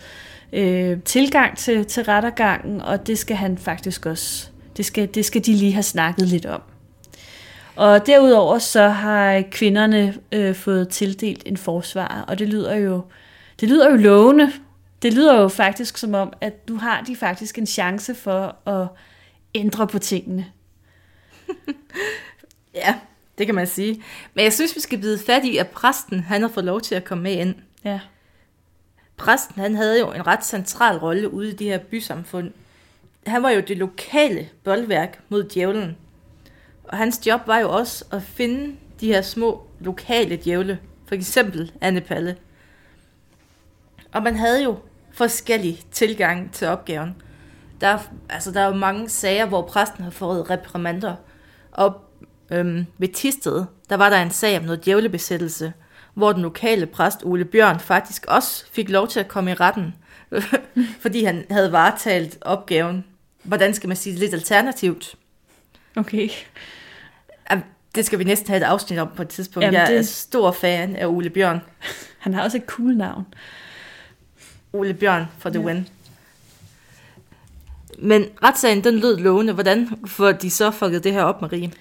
øh, tilgang til, til rettergangen, og det skal han faktisk også, det skal, det skal de lige have snakket lidt om. Og derudover så har kvinderne øh, fået tildelt en forsvar, og det lyder jo det lyder jo lovende. Det lyder jo faktisk som om, at nu har de faktisk en chance for at ændre på tingene. <laughs> ja, det kan man sige. Men jeg synes, vi skal bide fat i, at præsten han har fået lov til at komme med ind. Ja. Præsten han havde jo en ret central rolle ude i de her bysamfund. Han var jo det lokale boldværk mod djævlen. Og hans job var jo også at finde de her små lokale djævle. For eksempel Anne Palle. Og man havde jo forskellige tilgang til opgaven. Der er, altså, der er jo mange sager, hvor præsten har fået reprimander. Og øhm, ved Tisted, der var der en sag om noget djævlebesættelse, hvor den lokale præst Ole Bjørn faktisk også fik lov til at komme i retten, <laughs> fordi han havde varetalt opgaven. Hvordan skal man sige det lidt alternativt? Okay. Det skal vi næsten have et afsnit om på et tidspunkt. Jamen, Jeg er stor fan af Ole Bjørn. <laughs> Han har også et cool navn. Ole Bjørn for The ja. Win. Men retssagen, den lød lovende. Hvordan får de så fucket det her op, Marie?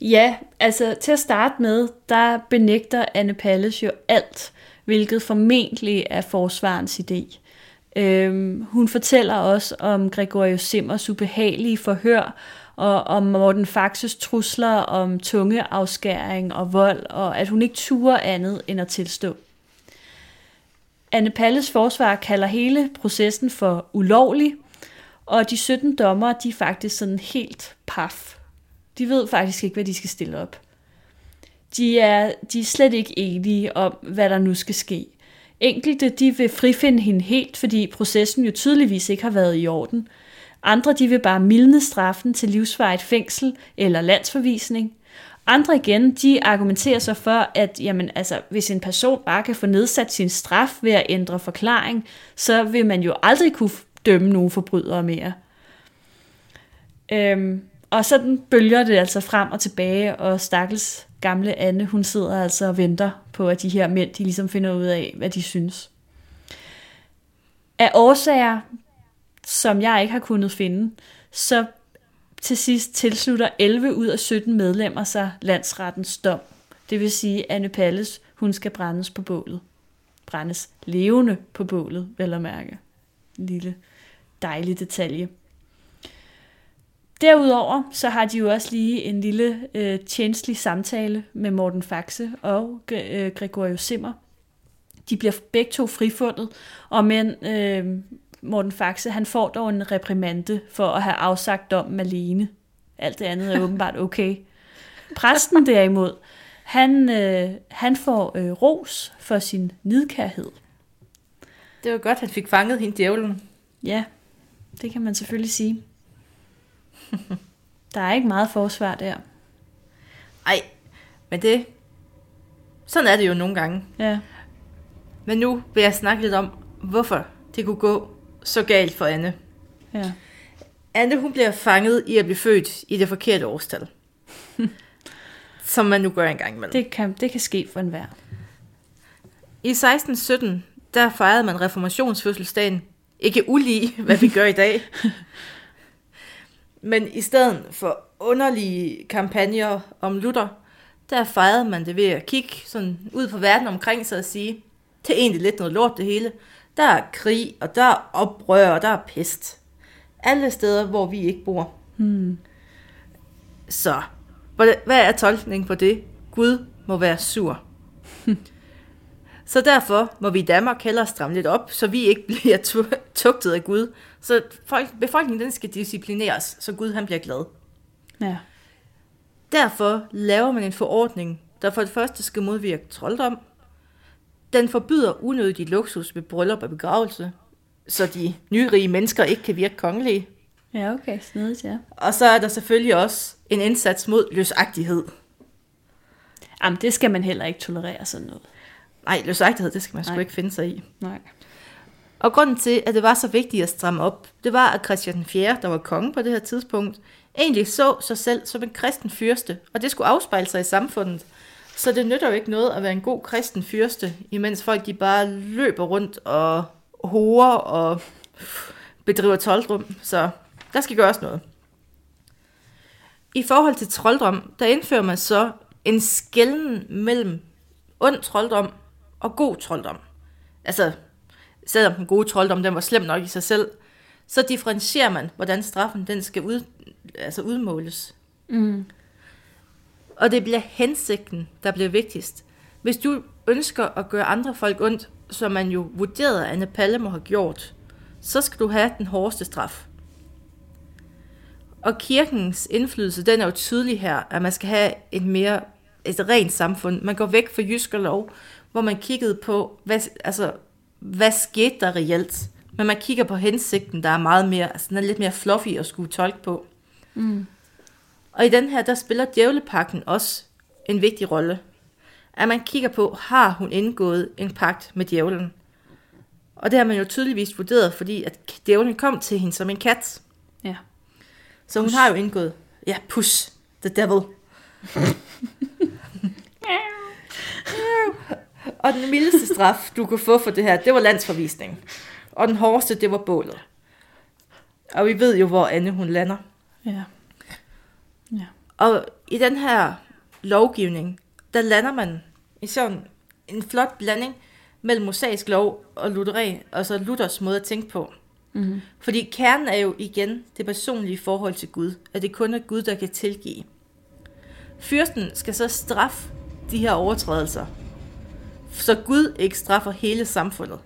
Ja, altså til at starte med, der benægter Anne Palles jo alt, hvilket formentlig er forsvarens idé. Øhm, hun fortæller også om Gregorius Simmers ubehagelige forhør, og om Morten Faxes trusler om tungeafskæring og vold, og at hun ikke turer andet end at tilstå. Anne Palles forsvar kalder hele processen for ulovlig, og de 17 dommer, de er faktisk sådan helt paf. De ved faktisk ikke, hvad de skal stille op. De er, de er slet ikke enige om, hvad der nu skal ske. Enkelte de vil frifinde hende helt, fordi processen jo tydeligvis ikke har været i orden. Andre de vil bare mildne straffen til livsvarigt fængsel eller landsforvisning. Andre igen, de argumenterer så for, at jamen, altså, hvis en person bare kan få nedsat sin straf ved at ændre forklaring, så vil man jo aldrig kunne dømme nogen forbrydere mere. Øhm, og sådan bølger det altså frem og tilbage, og stakkels gamle Anne, hun sidder altså og venter på, at de her mænd, de ligesom finder ud af, hvad de synes. Af årsager, som jeg ikke har kunnet finde, så til sidst tilslutter 11 ud af 17 medlemmer sig landsrettens dom. Det vil sige, at Anne Palles, hun skal brændes på bålet. Brændes levende på bålet, vel at mærke. En lille dejlig detalje. Derudover så har de jo også lige en lille øh, tjenestlig samtale med Morten Faxe og øh, Gregorio Simmer. De bliver begge to frifundet, og men øh, Morten Faxe han får dog en reprimande for at have afsagt dommen alene. Alt det andet er <laughs> åbenbart okay. Præsten derimod, han, øh, han får øh, ros for sin nidkærhed. Det var godt, han fik fanget hende djævlen. Ja, det kan man selvfølgelig sige. <laughs> Der er ikke meget forsvar der. Ej, men det... Sådan er det jo nogle gange. Ja. Men nu vil jeg snakke lidt om, hvorfor det kunne gå så galt for Anne. Ja. Anne, hun bliver fanget i at blive født i det forkerte årstal. <laughs> som man nu gør engang imellem. Det kan, det kan ske for enhver. I 1617, der fejrede man reformationsfødselsdagen. Ikke ulige, hvad vi gør i dag. <laughs> Men i stedet for underlige kampagner om Luther, der fejrede man det ved at kigge sådan ud på verden omkring sig og sige, det er egentlig lidt noget lort det hele. Der er krig, og der er oprør, og der er pest. Alle steder, hvor vi ikke bor. Hmm. Så, hvad er tolkningen på det? Gud må være sur. <laughs> så derfor må vi i Danmark hellere stramme lidt op, så vi ikke bliver <laughs> tugtet af Gud. Så folk, befolkningen den skal disciplineres, så Gud han bliver glad. Ja. Derfor laver man en forordning, der for det første skal modvirke trolddom. Den forbyder unødig luksus ved bryllup og begravelse, så de nyrige mennesker ikke kan virke kongelige. Ja, okay, snedigt, ja. Og så er der selvfølgelig også en indsats mod løsagtighed. Jamen, det skal man heller ikke tolerere sådan noget. Nej, løsagtighed, det skal man Nej. sgu ikke finde sig i. Nej. Og grunden til, at det var så vigtigt at stramme op, det var, at Christian 4., der var konge på det her tidspunkt, egentlig så sig selv som en kristen fyrste, og det skulle afspejle sig i samfundet. Så det nytter jo ikke noget at være en god kristen fyrste, imens folk de bare løber rundt og horer og bedriver trolddrum. Så der skal gøres noget. I forhold til trolddom, der indfører man så en skælden mellem ond trolddom og god trolddom. Altså, selvom den gode trolddom den var slem nok i sig selv, så differentierer man, hvordan straffen den skal ud, altså udmåles. Mm. Og det bliver hensigten, der bliver vigtigst. Hvis du ønsker at gøre andre folk ondt, som man jo vurderede, at Anne Palle må have gjort, så skal du have den hårdeste straf. Og kirkens indflydelse, den er jo tydelig her, at man skal have et mere et rent samfund. Man går væk fra jysk og lov, hvor man kiggede på, hvad, altså, hvad skete der reelt? Men man kigger på hensigten, der er meget mere, altså den er lidt mere fluffy at skulle tolke på. Mm. Og i den her, der spiller djævlepakken også en vigtig rolle. At man kigger på, har hun indgået en pagt med djævlen? Og det har man jo tydeligvis vurderet, fordi at djævlen kom til hende som en kat. Ja. Så hun har jo indgået, ja, push, the devil. <laughs> og den mildeste straf, du kunne få for det her, det var landsforvisning. Og den hårdeste, det var bålet. Og vi ved jo, hvor Anne hun lander. Ja. Ja. Og i den her lovgivning, der lander man i sådan en flot blanding mellem mosaisk lov og Lutheran, altså Luthers måde at tænke på. Mm-hmm. Fordi kernen er jo igen det personlige forhold til Gud, at det kun er Gud, der kan tilgive. Fyrsten skal så straffe de her overtrædelser, så Gud ikke straffer hele samfundet.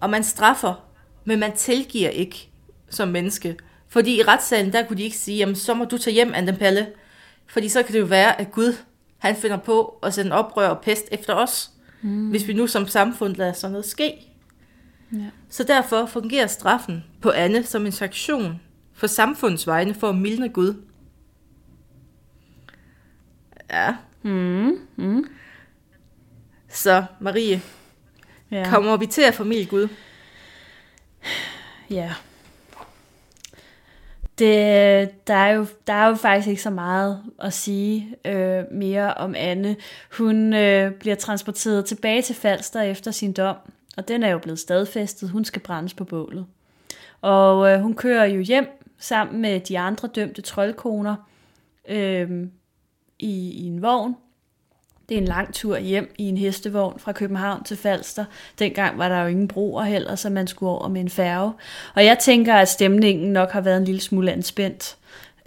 Og man straffer, men man tilgiver ikke som menneske. Fordi i retssalen, der kunne de ikke sige, jamen så må du tage hjem, Anden Palle. Fordi så kan det jo være, at Gud, han finder på at sende oprør og pest efter os. mm. hvis vi nu som samfund lader sådan noget ske. Ja. Så derfor fungerer straffen på Anne som en sanktion for samfundets vegne for at mildne Gud. Ja. Mm. Mm. Så Marie, Ja. kommer vi til at formidle Gud? Ja. Det, der, er jo, der er jo faktisk ikke så meget at sige øh, mere om Anne. Hun øh, bliver transporteret tilbage til Falster efter sin dom, og den er jo blevet stadfæstet. Hun skal brændes på bålet. Og øh, hun kører jo hjem sammen med de andre dømte troldkoner øh, i, i en vogn. Det er en lang tur hjem i en hestevogn fra København til Falster. Dengang var der jo ingen broer heller, så man skulle over med en færge. Og jeg tænker, at stemningen nok har været en lille smule anspændt.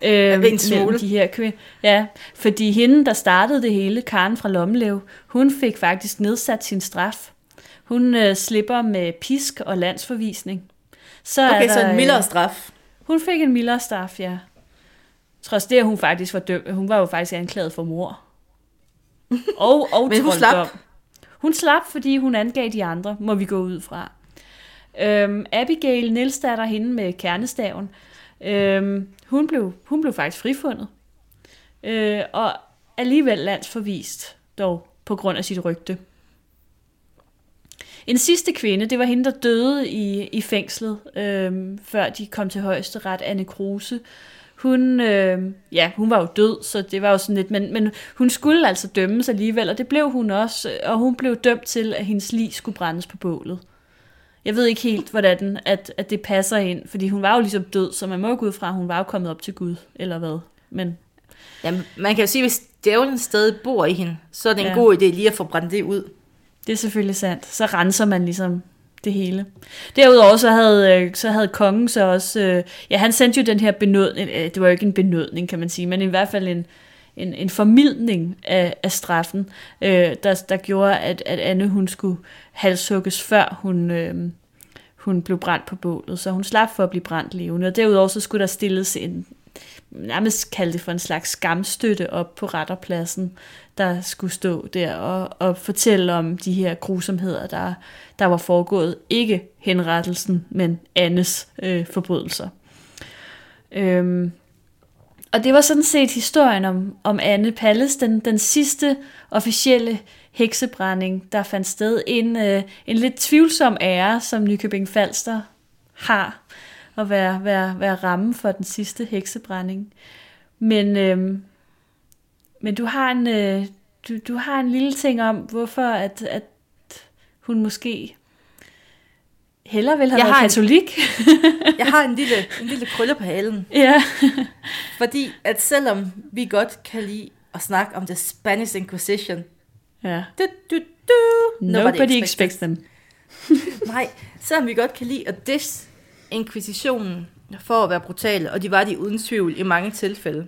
Øh, en smule. de her kvinder. Ja, fordi hende, der startede det hele, Karen fra Lomlev, hun fik faktisk nedsat sin straf. Hun øh, slipper med pisk og landsforvisning. Så Okay, er så der, en øh, mildere straf. hun fik en mildere straf, ja. Trods det, at hun faktisk var dømt. Hun var jo faktisk anklaget for mor. Og, og <laughs> Men hun slap. Hun slap, fordi hun angav de andre, må vi gå ud fra. Øhm, Abigail Nielsdatter, hende med kernestaven, øhm, hun, blev, hun blev faktisk frifundet. Øh, og alligevel landsforvist, dog på grund af sit rygte. En sidste kvinde, det var hende, der døde i, i fængslet, øhm, før de kom til højesteret, Anne Kruse. Hun, øh, ja, hun var jo død, så det var jo sådan lidt, men, men hun skulle altså dømmes alligevel, og det blev hun også, og hun blev dømt til, at hendes lig skulle brændes på bålet. Jeg ved ikke helt, hvordan at, at det passer ind, fordi hun var jo ligesom død, så man må jo gå ud fra, at hun var jo kommet op til Gud, eller hvad. Men Jamen, man kan jo sige, at hvis djævlen stadig bor i hende, så er det en Ja. ja. god idé lige at få brændt det ud. Det er selvfølgelig sandt. Så renser man ligesom det hele. Derudover så havde, øh, så havde kongen så også... Øh, ja, han sendte jo den her benådning. Øh, det var jo ikke en benådning, kan man sige, men i hvert fald en, en, en formidling af, af straffen, øh, der, der gjorde, at, at Anne hun skulle halshugges, før hun, øh, hun blev brændt på bålet. Så hun slap for at blive brændt levende. Og derudover så skulle der stilles en nærmest kalde det for en slags skamstøtte op på retterpladsen, der skulle stå der og, og fortælle om de her grusomheder, der, der var foregået. Ikke henrettelsen, men Annes øh, forbrydelser. Øhm, og det var sådan set historien om, om Anne Palles, den, den sidste officielle heksebrænding, der fandt sted. En, øh, en lidt tvivlsom ære, som Nykøbing Falster har at være, være, være ramme for den sidste heksebrænding. Men, øhm, men du har en øh, du, du har en lille ting om, hvorfor at, at hun måske hellere vil have Jeg været har en- katolik. <laughs> Jeg har en lille, en lille krølle på halen. ja. <laughs> Fordi at selvom vi godt kan lide at snakke om the Spanish Inquisition, ja. du, du, du, Nobody expects them. <laughs> Nej, selvom vi godt kan lide at diss inkvisitionen for at være brutale, og de var de uden tvivl i mange tilfælde,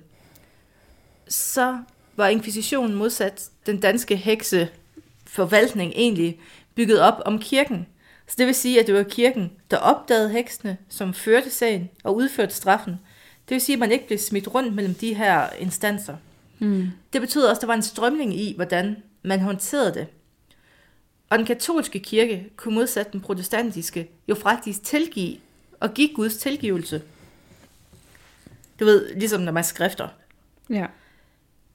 så var inkvisitionen modsat den danske hekseforvaltning egentlig bygget op om kirken. Så det vil sige, at det var kirken, der opdagede heksene, som førte sagen og udførte straffen. Det vil sige, at man ikke blev smidt rundt mellem de her instanser. Mm. Det betyder også, at der var en strømning i, hvordan man håndterede det. Og den katolske kirke kunne modsat den protestantiske jo faktisk tilgive og give Guds tilgivelse. Du ved, ligesom når man skrifter. Ja.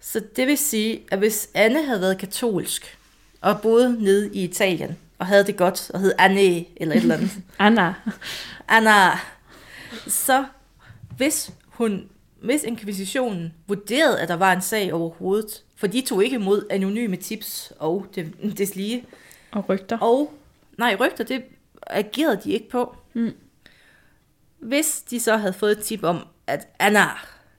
Så det vil sige, at hvis Anne havde været katolsk og boede nede i Italien og havde det godt og hed Anne eller et eller andet, <laughs> Anna. Anna, så hvis hun, hvis inkvisitionen vurderede, at der var en sag overhovedet, for de tog ikke imod anonyme tips og det, det lige, Og rygter. og nej, rygter, det agerede de ikke på. Mm. Hvis de så havde fået et tip om, at Anna,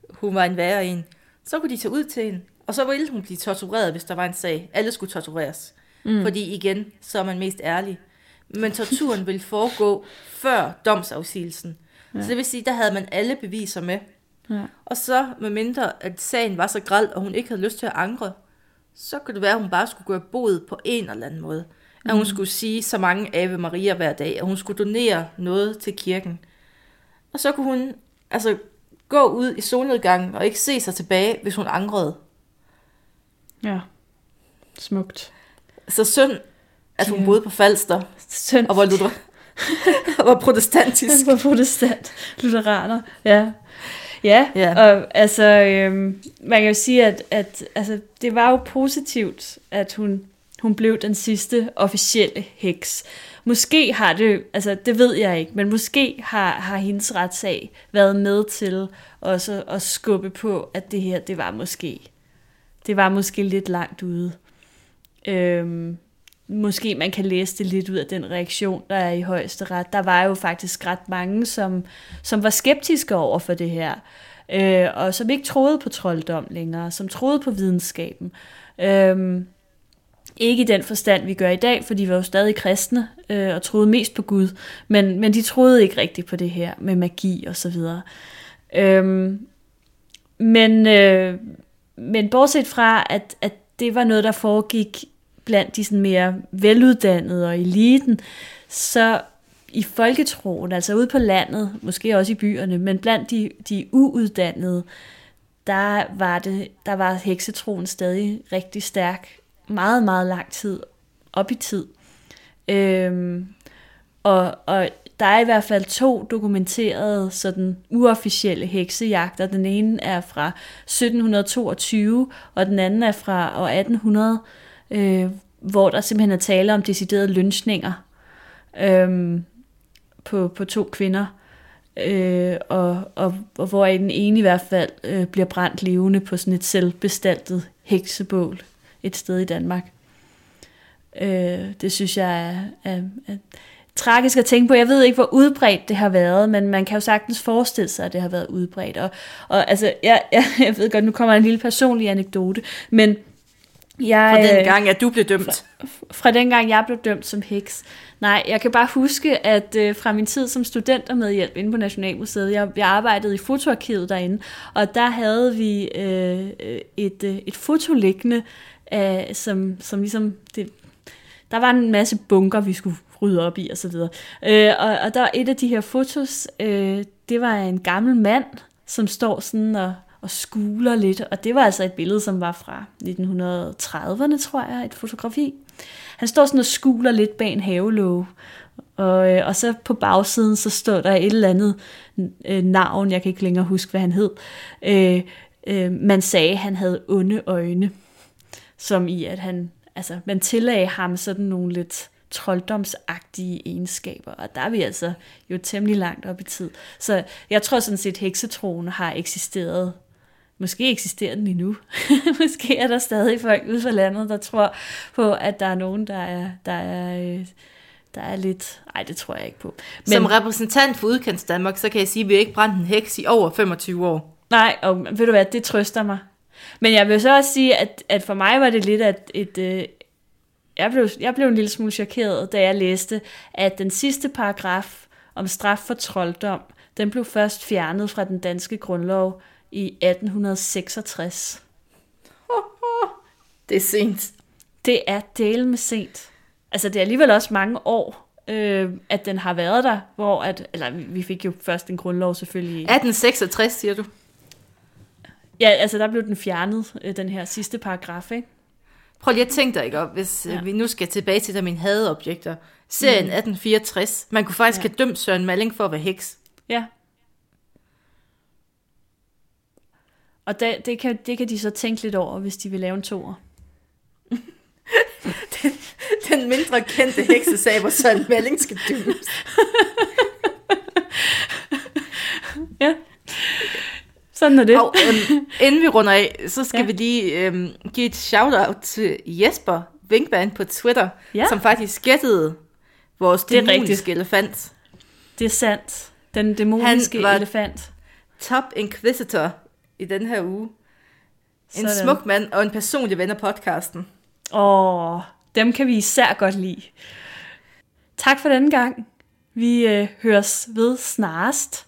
hun var en værre en, så kunne de tage ud til hende, og så ville hun blive tortureret, hvis der var en sag. Alle skulle tortureres. Mm. Fordi igen, så er man mest ærlig. Men torturen ville foregå før domsafsigelsen. Ja. Så det vil sige, der havde man alle beviser med. Ja. Og så, med mindre at sagen var så græld, og hun ikke havde lyst til at angre, så kunne det være, at hun bare skulle gøre bod på en eller anden måde. At hun skulle sige så mange Ave Maria hver dag, at hun skulle donere noget til kirken. Og så kunne hun altså gå ud i solnedgangen og ikke se sig tilbage, hvis hun angrede. ja. Smukt. Så synd at hun boede på Falster, Søn. og var, lutter, <laughs> og var protestantisk. <laughs> Han var protestant, lutheraner, ja. Ja, Ja. og altså, øhm, man kan jo sige, at, at altså, det var jo positivt, at hun, hun blev den sidste officielle heks. Måske har det, altså det ved jeg ikke, men måske har, har hendes retssag været med til også at skubbe på, at det her, det var måske, det var måske lidt langt ude. Øhm, måske man kan læse det lidt ud af den reaktion, der er i højesteret. Der var jo faktisk ret mange, som, som var skeptiske over for det her, øh, og som ikke troede på trolddom længere, som troede på videnskaben. Øhm, ikke i den forstand, vi gør i dag, for de var jo stadig kristne øh, og troede mest på Gud, men, men de troede ikke rigtigt på det her med magi og så videre. Øhm, men, øh, men bortset fra, at, at det var noget, der foregik blandt de sådan mere veluddannede og eliten, så i folketroen, altså ude på landet, måske også i byerne, men blandt de, de uuddannede, der var, det, der var heksetroen stadig rigtig stærk, meget, meget lang tid, op i tid. Øhm, og, og der er i hvert fald to dokumenterede sådan uofficielle heksejagter. Den ene er fra 1722, og den anden er fra år 1800, øh, hvor der simpelthen er tale om deciderede lynchninger øhm, på, på to kvinder. Øh, og, og, og hvor den ene i hvert fald øh, bliver brændt levende på sådan et selvbestaltet heksebål et sted i Danmark. Øh, det synes jeg er, er, er tragisk at tænke på. Jeg ved ikke, hvor udbredt det har været, men man kan jo sagtens forestille sig, at det har været udbredt. Og, og altså, jeg, jeg, jeg ved godt, nu kommer en lille personlig anekdote, men jeg, Fra den øh, gang, at du blev dømt. fra dengang jeg blev dømt som heks. Nej, jeg kan bare huske, at øh, fra min tid som student og medhjælp inde på Nationalmuseet, jeg, jeg arbejdede i fotoarkivet derinde, og der havde vi øh, øh, et, øh, et foto liggende, øh, som, som ligesom, det, der var en masse bunker, vi skulle rydde op i osv. Øh, og, og der var et af de her fotos, øh, det var en gammel mand, som står sådan og, og skuler lidt, og det var altså et billede, som var fra 1930'erne, tror jeg, et fotografi. Han står sådan og skuler lidt bag en havelåge, og, øh, og så på bagsiden, så står der et eller andet øh, navn, jeg kan ikke længere huske, hvad han hed. Øh, øh, man sagde, han havde onde øjne, som i, at han, altså, man tillagde ham sådan nogle lidt trolddomsagtige egenskaber, og der er vi altså jo temmelig langt op i tid. Så jeg tror sådan set, at heksetroen har eksisteret Måske eksisterer den endnu. <laughs> Måske er der stadig folk ude for landet, der tror på, at der er nogen, der er, der er, øh, der er lidt... Nej, det tror jeg ikke på. Men... Som repræsentant for udkants Danmark, så kan jeg sige, at vi ikke brændt en heks i over 25 år. Nej, og ved du hvad, det trøster mig. Men jeg vil så også sige, at, at for mig var det lidt at et... Øh, jeg, blev, jeg blev en lille smule chokeret, da jeg læste, at den sidste paragraf om straf for trolddom, den blev først fjernet fra den danske grundlov i 1866. <laughs> Det er sent. Det er del med sent. Altså, det er alligevel også mange år, øh, at den har været der, hvor at, eller vi fik jo først en grundlov selvfølgelig. i- 1866, siger du? Ja, altså der blev den fjernet, øh, den her sidste paragraf, ikke? Prøv lige at tænke dig, ikke? Og hvis Ja. ja. vi nu skal tilbage til der mine hadeobjekter. Serien mm. 1864. Man kunne faktisk Ja. have dømt Søren Malling for at være heks. Ja. Og det, det, kan, det kan de så tænke lidt over, hvis de vil lave en toer. <laughs> Den mindre kendte heksesag, hvor Søren Malling skal dømmes. <laughs> Ja. Sådan er det. Og øhm, <laughs> inden vi runder af, så skal Ja. vi lige øhm, give et shout-out til Jesper Winkband på Twitter, Ja. som faktisk gættede vores Det dæmoniske rigtigt. elefant. Det er sandt. Den dæmoniske Han var- elefant. Top Inquisitor i den her uge. En Sådan. smuk mand og en personlig ven af podcasten. Åh, dem kan vi især godt lide. Tak for denne gang. Vi øh, høres ved snarest.